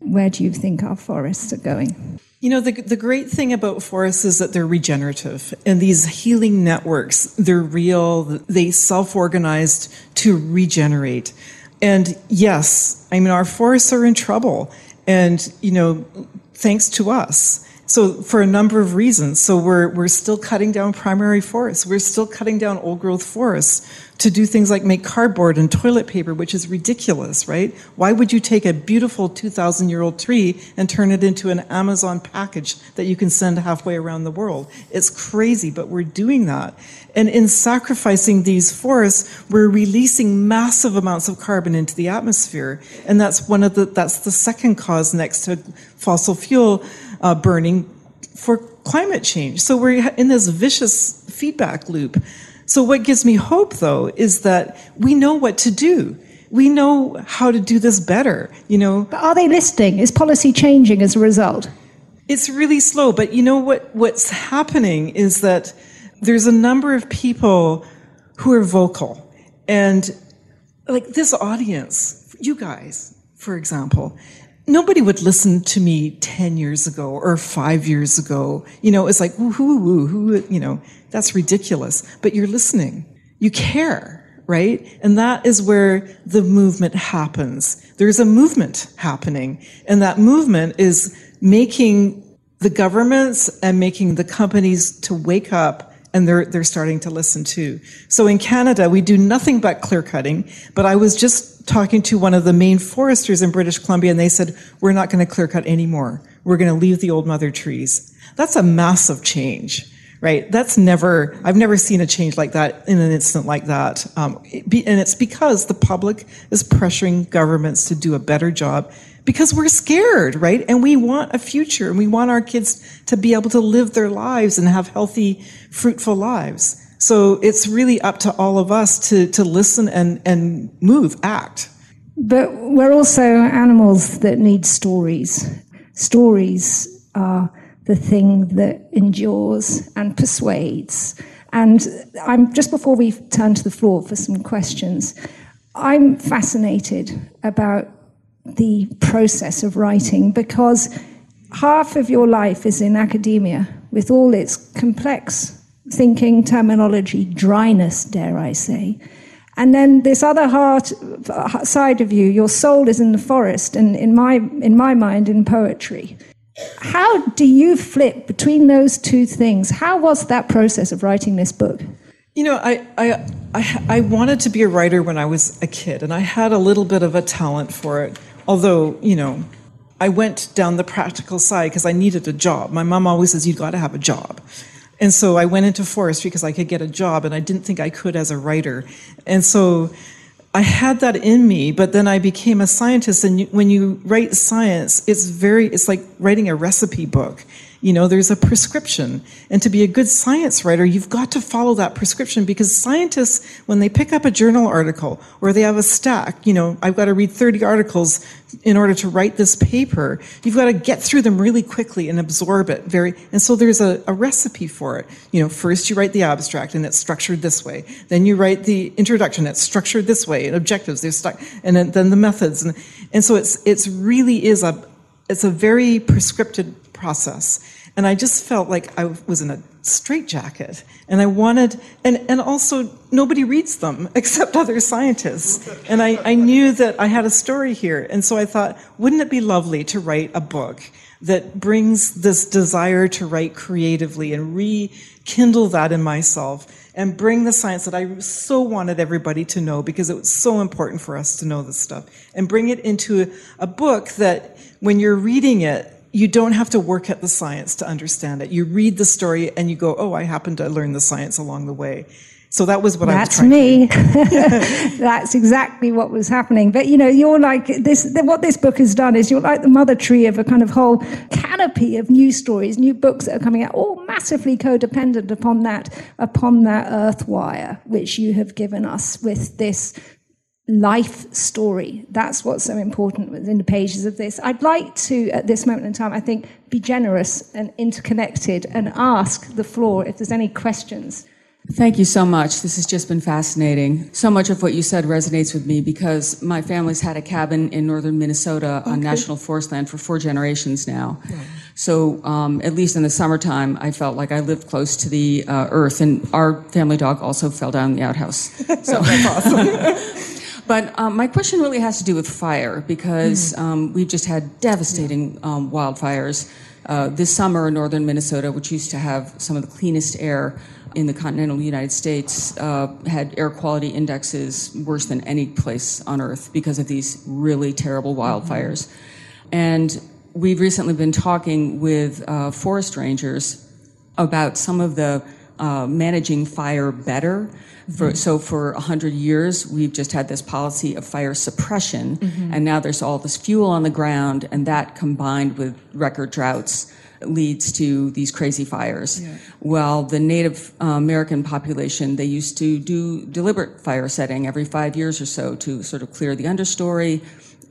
where do you think our forests are going? You know, the, the great thing about forests is that they're regenerative and these healing networks, they're real, they self organized to regenerate. And yes, I mean, our forests are in trouble. And, you know, thanks to us. So for a number of reasons. So we're, we're still cutting down primary forests. We're still cutting down old growth forests to do things like make cardboard and toilet paper, which is ridiculous, right? Why would you take a beautiful 2,000 year old tree and turn it into an Amazon package that you can send halfway around the world? It's crazy, but we're doing that. And in sacrificing these forests, we're releasing massive amounts of carbon into the atmosphere. And that's one of the, that's the second cause next to fossil fuel uh, burning for climate change. So we're in this vicious feedback loop. So what gives me hope though is that we know what to do. We know how to do this better, you know. But are they listening? Is policy changing as a result? It's really slow, but you know what what's happening is that there's a number of people who are vocal. And like this audience, you guys, for example, nobody would listen to me 10 years ago or five years ago. You know, it's like, woo, woo, woo, who, you know, that's ridiculous. But you're listening. You care, right? And that is where the movement happens. There's a movement happening. And that movement is making the governments and making the companies to wake up and they're they're starting to listen too. So in Canada, we do nothing but clear cutting. But I was just talking to one of the main foresters in British Columbia, and they said we're not going to clear cut anymore. We're going to leave the old mother trees. That's a massive change, right? That's never, I've never seen a change like that in an instant like that. Um, and it's because the public is pressuring governments to do a better job because we're scared, right? And we want a future and we want our kids to be able to live their lives and have healthy, fruitful lives. So it's really up to all of us to, to listen and, and move, act. But we're also animals that need stories. Stories are the thing that endures and persuades. And I'm just before we turn to the floor for some questions, I'm fascinated about the process of writing because half of your life is in academia with all its complex thinking, terminology, dryness, dare I say. And then this other heart side of you, your soul is in the forest, and in my in my mind, in poetry. How do you flip between those two things? How was that process of writing this book? You know, I, I, I, I, wanted to be a writer when I was a kid, and I had a little bit of a talent for it. Although, you know, I went down the practical side because I needed a job. My mom always says, You've got to have a job. And so I went into forestry because I could get a job, and I didn't think I could as a writer. And so I had that in me, but then I became a scientist. And when you write science, it's very, it's like writing a recipe book. You know, there's a prescription. And to be a good science writer, you've got to follow that prescription because scientists, when they pick up a journal article or they have a stack, you know, I've got to read 30 articles in order to write this paper, you've got to get through them really quickly and absorb it very, and so there's a, a recipe for it. You know, first you write the abstract and it's structured this way. Then you write the introduction, it's structured this way, and objectives, they're stuck, and then, then the methods. And, and so it's, it's really is a, it's a very prescripted process. And I just felt like I was in a straitjacket. And I wanted, and, and also nobody reads them except other scientists. And I, I knew that I had a story here. And so I thought, wouldn't it be lovely to write a book that brings this desire to write creatively and rekindle that in myself and bring the science that I so wanted everybody to know because it was so important for us to know this stuff and bring it into a book that when you're reading it, you don't have to work at the science to understand it. You read the story and you go, "Oh, I happened to learn the science along the way." So that was what That's I was me. That's exactly what was happening. But you know, you're like this. What this book has done is you're like the mother tree of a kind of whole canopy of new stories, new books that are coming out, all massively codependent upon that, upon that earth wire which you have given us with this life story. That's what's so important within the pages of this. I'd like to, at this moment in time, I think, be generous and interconnected and ask the floor if there's any questions. Thank you so much. This has just been fascinating. So much of what you said resonates with me because my family's had a cabin in northern Minnesota okay. on national forest land for four generations now. So, um, at least in the summertime, I felt like I lived close to the uh, earth, and our family dog also fell down the outhouse. So that's awesome. But um, my question really has to do with fire because mm. um, we've just had devastating um, wildfires uh, this summer in northern Minnesota, which used to have some of the cleanest air in the continental United States, uh, had air quality indexes worse than any place on earth because of these really terrible mm-hmm. wildfires. Mm-hmm. And we've recently been talking with uh, forest rangers about some of the uh, managing fire better. For, mm-hmm. So for 100 years, we've just had this policy of fire suppression, mm-hmm. and now there's all this fuel on the ground, and that combined with record droughts leads to these crazy fires. Yeah. Well, the Native uh, American population, they used to do deliberate fire setting every five years or so to sort of clear the understory,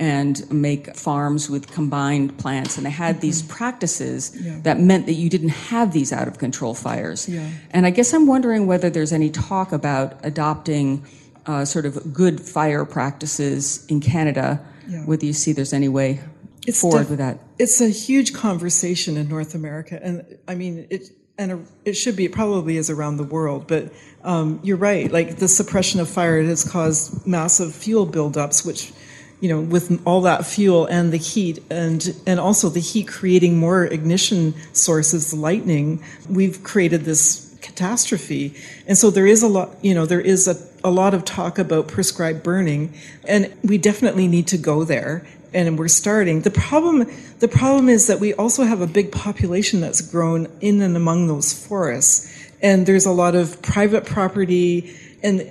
and make farms with combined plants. And they had mm-hmm. these practices yeah. that meant that you didn't have these out of control fires. Yeah. And I guess I'm wondering whether there's any talk about adopting uh, sort of good fire practices in Canada, yeah. whether you see there's any way it's forward def- with that. It's a huge conversation in North America. And I mean, it, and it should be, it probably is around the world, but um, you're right. Like the suppression of fire has caused massive fuel buildups, which you know, with all that fuel and the heat, and and also the heat creating more ignition sources, lightning, we've created this catastrophe. And so there is a lot, you know, there is a, a lot of talk about prescribed burning, and we definitely need to go there. and we're starting. The problem, the problem is that we also have a big population that's grown in and among those forests, and there's a lot of private property and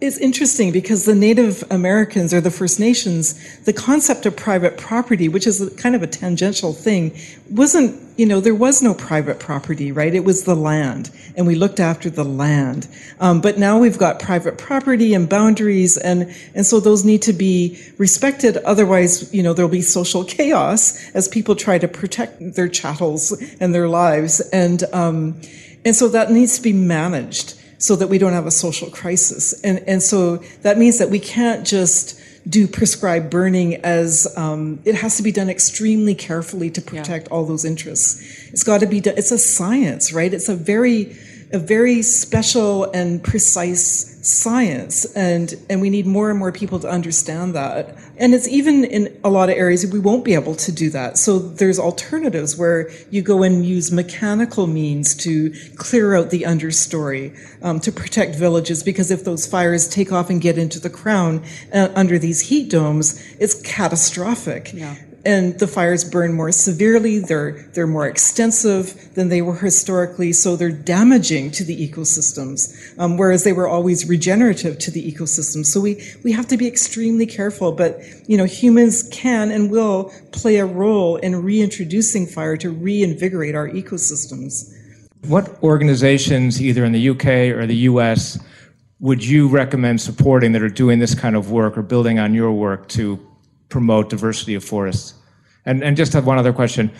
it's interesting because the Native Americans or the First Nations, the concept of private property, which is kind of a tangential thing, wasn't, you know, there was no private property, right? It was the land, and we looked after the land. Um, but now we've got private property and boundaries, and, and so those need to be respected. Otherwise, you know, there'll be social chaos as people try to protect their chattels and their lives. And, um, and so that needs to be managed so that we don't have a social crisis. And, and so that means that we can't just do prescribed burning as um, it has to be done extremely carefully to protect yeah. all those interests. It's got to be done. It's a science, right? It's a very a very special and precise science and and we need more and more people to understand that. And it's even in a lot of areas we won't be able to do that. So there's alternatives where you go and use mechanical means to clear out the understory um, to protect villages because if those fires take off and get into the crown uh, under these heat domes it's catastrophic. Yeah and the fires burn more severely. They're they're more extensive than they were historically, so they're damaging to the ecosystems. Um, whereas they were always regenerative to the ecosystem. So we we have to be extremely careful. But you know, humans can and will play a role in reintroducing fire to reinvigorate our ecosystems. What organizations, either in the UK or the US, would you recommend supporting that are doing this kind of work or building on your work to promote diversity of forests. And, and just have one other question.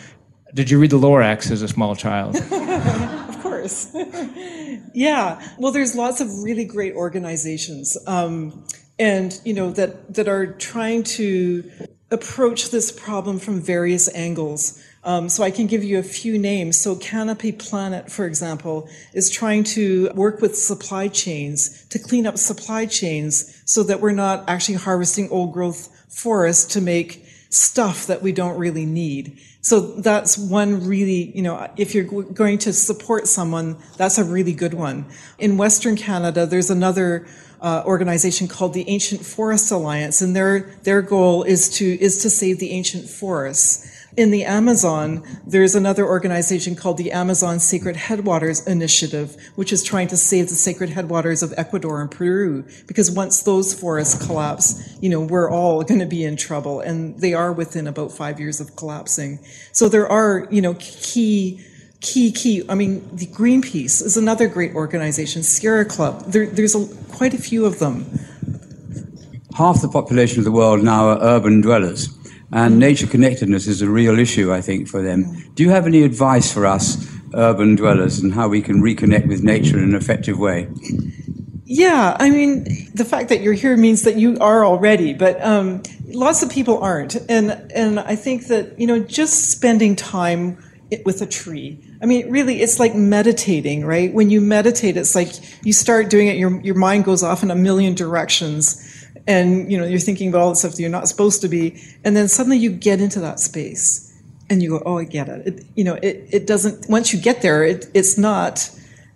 Did you read the Lorax as a small child? of course. yeah. Well, there's lots of really great organizations, um, and you know that that are trying to approach this problem from various angles. Um, so I can give you a few names. So Canopy Planet, for example, is trying to work with supply chains to clean up supply chains so that we're not actually harvesting old growth forests to make stuff that we don't really need. So that's one really, you know, if you're going to support someone, that's a really good one. In Western Canada, there's another uh, organization called the Ancient Forest Alliance, and their their goal is to is to save the ancient forests. In the Amazon, there's another organization called the Amazon Sacred Headwaters Initiative, which is trying to save the sacred headwaters of Ecuador and Peru. Because once those forests collapse, you know, we're all going to be in trouble. And they are within about five years of collapsing. So there are, you know, key key key i mean the greenpeace is another great organization sierra club there, there's a, quite a few of them half the population of the world now are urban dwellers and nature connectedness is a real issue, I think, for them. Do you have any advice for us, urban dwellers, and how we can reconnect with nature in an effective way? Yeah, I mean, the fact that you're here means that you are already, but um, lots of people aren't. And, and I think that, you know, just spending time with a tree. I mean, really, it's like meditating, right? When you meditate, it's like you start doing it, your, your mind goes off in a million directions and you know you're thinking about all the stuff that you're not supposed to be and then suddenly you get into that space and you go oh i get it, it you know it, it doesn't once you get there it, it's not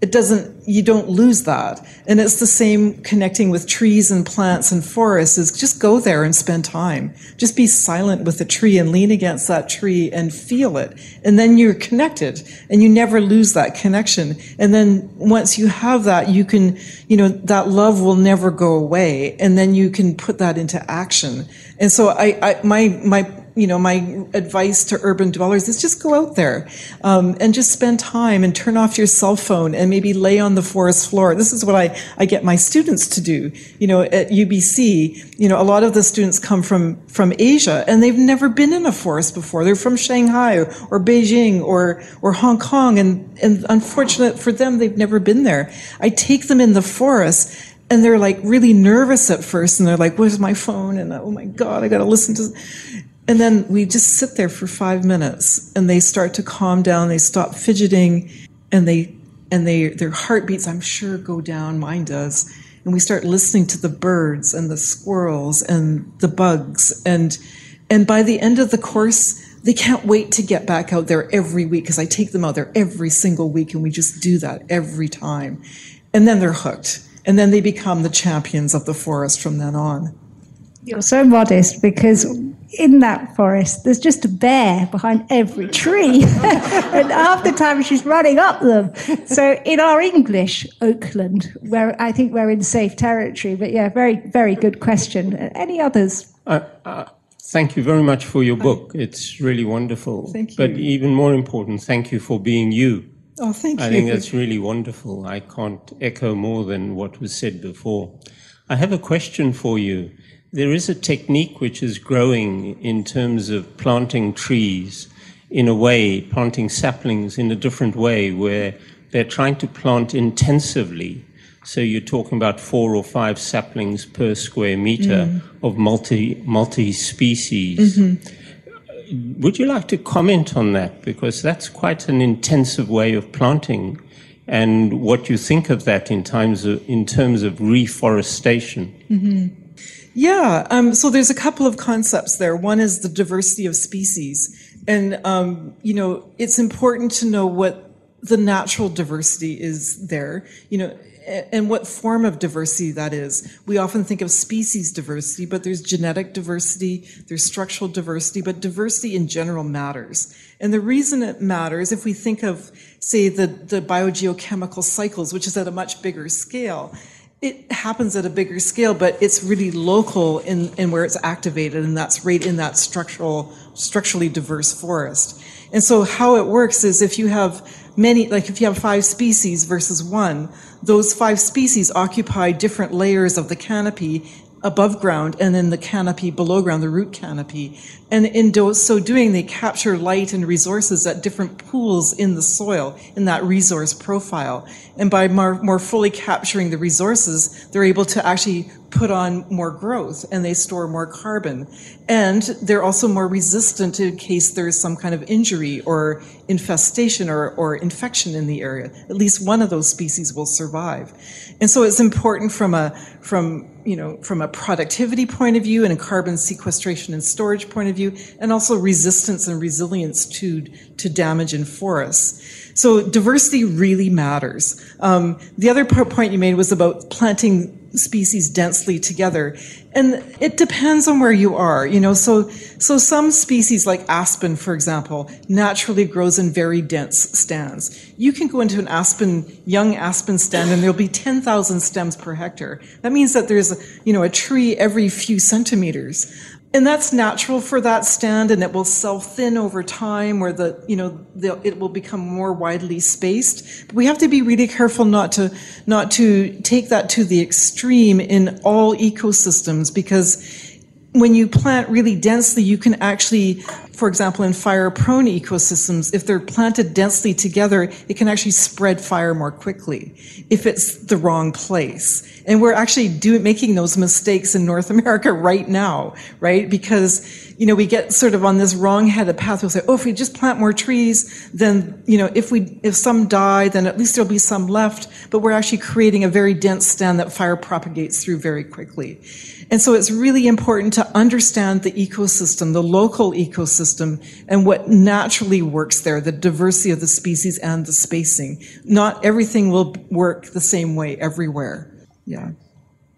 it doesn't you don't lose that. And it's the same connecting with trees and plants and forests is just go there and spend time. Just be silent with the tree and lean against that tree and feel it. And then you're connected and you never lose that connection. And then once you have that you can you know that love will never go away and then you can put that into action. And so i, I my my you know, my advice to urban dwellers is just go out there um, and just spend time and turn off your cell phone and maybe lay on the forest floor. This is what I, I get my students to do. You know, at UBC, you know, a lot of the students come from, from Asia and they've never been in a forest before. They're from Shanghai or, or Beijing or, or Hong Kong. And, and unfortunate for them, they've never been there. I take them in the forest and they're like really nervous at first and they're like where's my phone and oh my god i gotta listen to and then we just sit there for five minutes and they start to calm down, they stop fidgeting, and they and they their heartbeats, I'm sure, go down, mine does. And we start listening to the birds and the squirrels and the bugs. And and by the end of the course, they can't wait to get back out there every week because I take them out there every single week and we just do that every time. And then they're hooked. And then they become the champions of the forest from then on. You're so modest because in that forest, there's just a bear behind every tree. and half the time she's running up them. So in our English, Oakland, where I think we're in safe territory. But yeah, very, very good question. Any others? Uh, uh, thank you very much for your book. It's really wonderful. Thank you. But even more important, thank you for being you. Oh, thank I you. I think that's really wonderful. I can't echo more than what was said before. I have a question for you. There is a technique which is growing in terms of planting trees in a way, planting saplings in a different way, where they're trying to plant intensively. So you're talking about four or five saplings per square meter mm. of multi multi species. Mm-hmm. Would you like to comment on that? Because that's quite an intensive way of planting, and what you think of that in terms of, in terms of reforestation. Mm-hmm. Yeah, um, so there's a couple of concepts there. One is the diversity of species. And, um, you know, it's important to know what the natural diversity is there, you know, and what form of diversity that is. We often think of species diversity, but there's genetic diversity, there's structural diversity, but diversity in general matters. And the reason it matters, if we think of, say, the, the biogeochemical cycles, which is at a much bigger scale, it happens at a bigger scale, but it's really local in, in where it's activated, and that's right in that structural, structurally diverse forest. And so how it works is if you have many, like if you have five species versus one, those five species occupy different layers of the canopy above ground and then the canopy below ground, the root canopy. And in do- so doing, they capture light and resources at different pools in the soil, in that resource profile. And by more, more fully capturing the resources, they're able to actually put on more growth and they store more carbon. And they're also more resistant in case there's some kind of injury or infestation or, or infection in the area. At least one of those species will survive. And so it's important from a, from, you know, from a productivity point of view and a carbon sequestration and storage point of view, and also resistance and resilience to, to damage in forests. So diversity really matters. Um, the other po- point you made was about planting species densely together. And it depends on where you are, you know, so, so some species like aspen, for example, naturally grows in very dense stands. You can go into an aspen, young aspen stand and there'll be 10,000 stems per hectare. That means that there's, you know, a tree every few centimeters. And that's natural for that stand, and it will self thin over time, where the you know the, it will become more widely spaced. But we have to be really careful not to not to take that to the extreme in all ecosystems, because when you plant really densely, you can actually, for example, in fire prone ecosystems, if they're planted densely together, it can actually spread fire more quickly if it's the wrong place. And we're actually doing, making those mistakes in North America right now, right? Because, you know, we get sort of on this wrong headed path. We'll say, oh, if we just plant more trees, then, you know, if we, if some die, then at least there'll be some left. But we're actually creating a very dense stand that fire propagates through very quickly. And so it's really important to understand the ecosystem, the local ecosystem, and what naturally works there, the diversity of the species and the spacing. Not everything will work the same way everywhere. Yeah.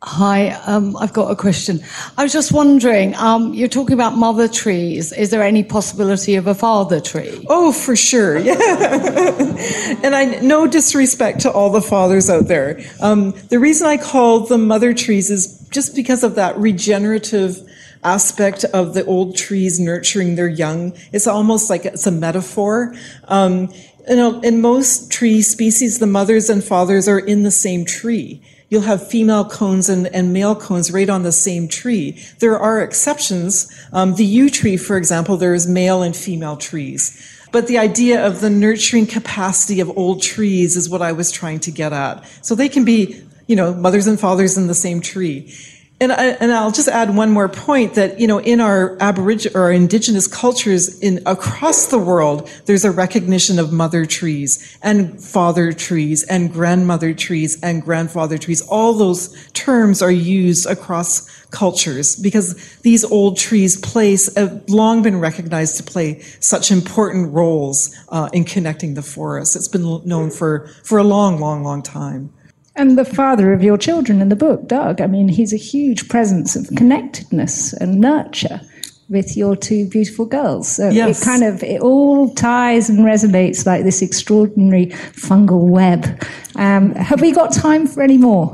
Hi, um, I've got a question. I was just wondering, um, you're talking about mother trees. Is there any possibility of a father tree? Oh, for sure. Yeah. and I, no disrespect to all the fathers out there. Um, the reason I call them mother trees is just because of that regenerative aspect of the old trees nurturing their young. It's almost like it's a metaphor. Um, you know, in most tree species, the mothers and fathers are in the same tree. You'll have female cones and, and male cones right on the same tree. There are exceptions. Um, the yew tree, for example, there is male and female trees. But the idea of the nurturing capacity of old trees is what I was trying to get at. So they can be, you know, mothers and fathers in the same tree. And, I, and I'll just add one more point that, you know, in our Aboriginal or indigenous cultures in across the world, there's a recognition of mother trees and father trees and grandmother trees and grandfather trees. All those terms are used across cultures because these old trees place have long been recognized to play such important roles uh, in connecting the forest. It's been known for, for a long, long, long time. And the father of your children in the book, Doug, I mean, he's a huge presence of connectedness and nurture. with your two beautiful girls. So Yes. it kind of it all ties and resonates like this extraordinary fungal web. Um, have we got time for any more?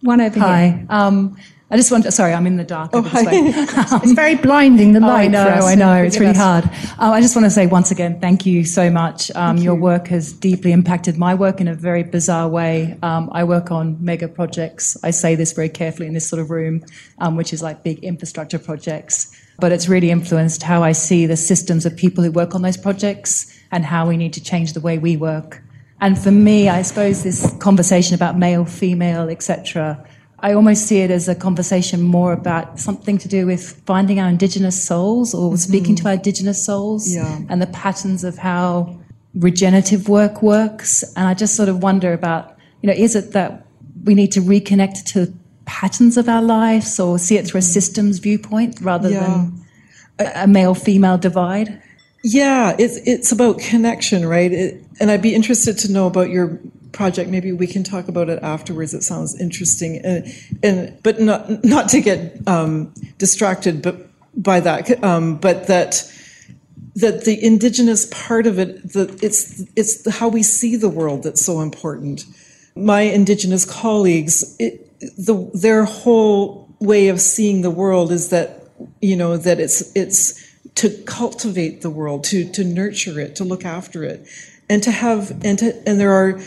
One over here. Hi. Um, I just want to, sorry, I'm in the dark. over this hi. way. It's very blinding the Oh, light. I know. I know. It's really us. hard. Um, I just want to say once again, thank you so much. Um, your work has deeply impacted my work in a very bizarre way. Um, I work on mega projects. I say this very carefully in this sort of room, um, which is like big infrastructure projects. But it's really influenced how I see the systems of people who work on those projects and how we need to change the way we work. And for me, I suppose this conversation about male, female, etc. I almost see it as a conversation more about something to do with finding our indigenous souls or mm-hmm. speaking to our indigenous souls Yeah. and the patterns of how regenerative work works. And I just sort of wonder about, you know, is it that we need to reconnect to patterns of our lives or see it through a mm-hmm. systems viewpoint rather Yeah. than a, a male female divide? Yeah, it's it's about connection, right? It, and I'd be interested to know about your project. Maybe we can talk about it afterwards. It sounds interesting, and, and but not not to get um, distracted, but by that, um, but that that the indigenous part of it, the, it's it's how we see the world that's so important. My indigenous colleagues, it, the, their whole way of seeing the world is that you know that it's it's to cultivate the world, to to nurture it, to look after it, and to have and to and there are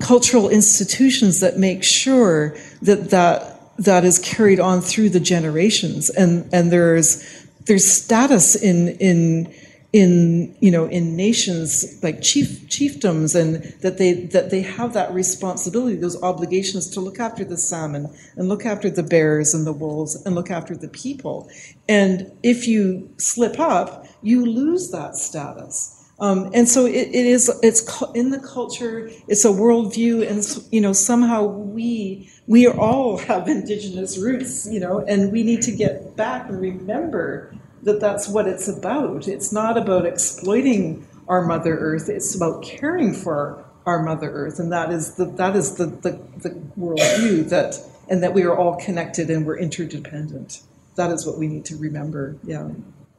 cultural institutions that make sure that that that is carried on through the generations, and and there's there's status in in in you know in nations like chief chiefdoms and that they that they have that responsibility those obligations to look after the salmon and look after the bears and the wolves and look after the people. And if you slip up you lose that status um, and so it, it is it's in the culture it's a worldview and you know somehow we we all have indigenous roots you know and we need to get back and remember that that's what it's about. It's not about exploiting our Mother Earth. It's about caring for our Mother Earth, and that is the that is the the, the worldview that and that we are all connected and we're interdependent. That is what we need to remember. Yeah.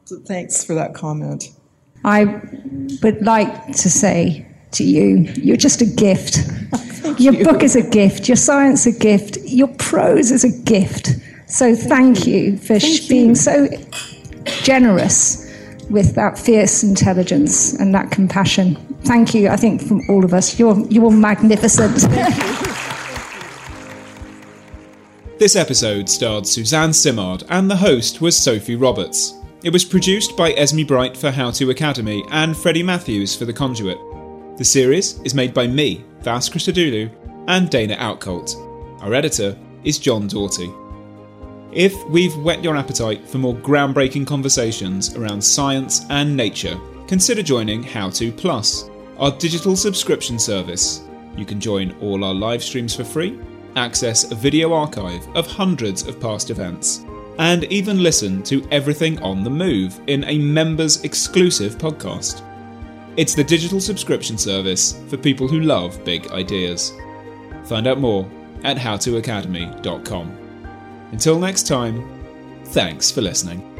So thanks for that comment. I would like to say to you, you're just a gift. your book is a gift. Your science a gift. Your prose is a gift. So thank, you for sh- being so generous with that fierce intelligence and that compassion. Thank you. I think from all of us, you're you're magnificent. This episode starred Suzanne Simard, and the host was Sophy Roberts. It was produced by Esme Bright for How To Academy and Freddie Matthews for The Conduit. The series is made by me, Vas Christodoulou, and Dana Outcolt. Our editor is John Doughty. If we've whet your appetite for more groundbreaking conversations around science and nature, consider joining How To Plus, our digital subscription service. You can join all our live streams for free, access a video archive of hundreds of past events, and even listen to everything on the move in a members exclusive podcast. It's the digital subscription service for people who love big ideas. Find out more at howtoacademy.com. Until next time, thanks for listening.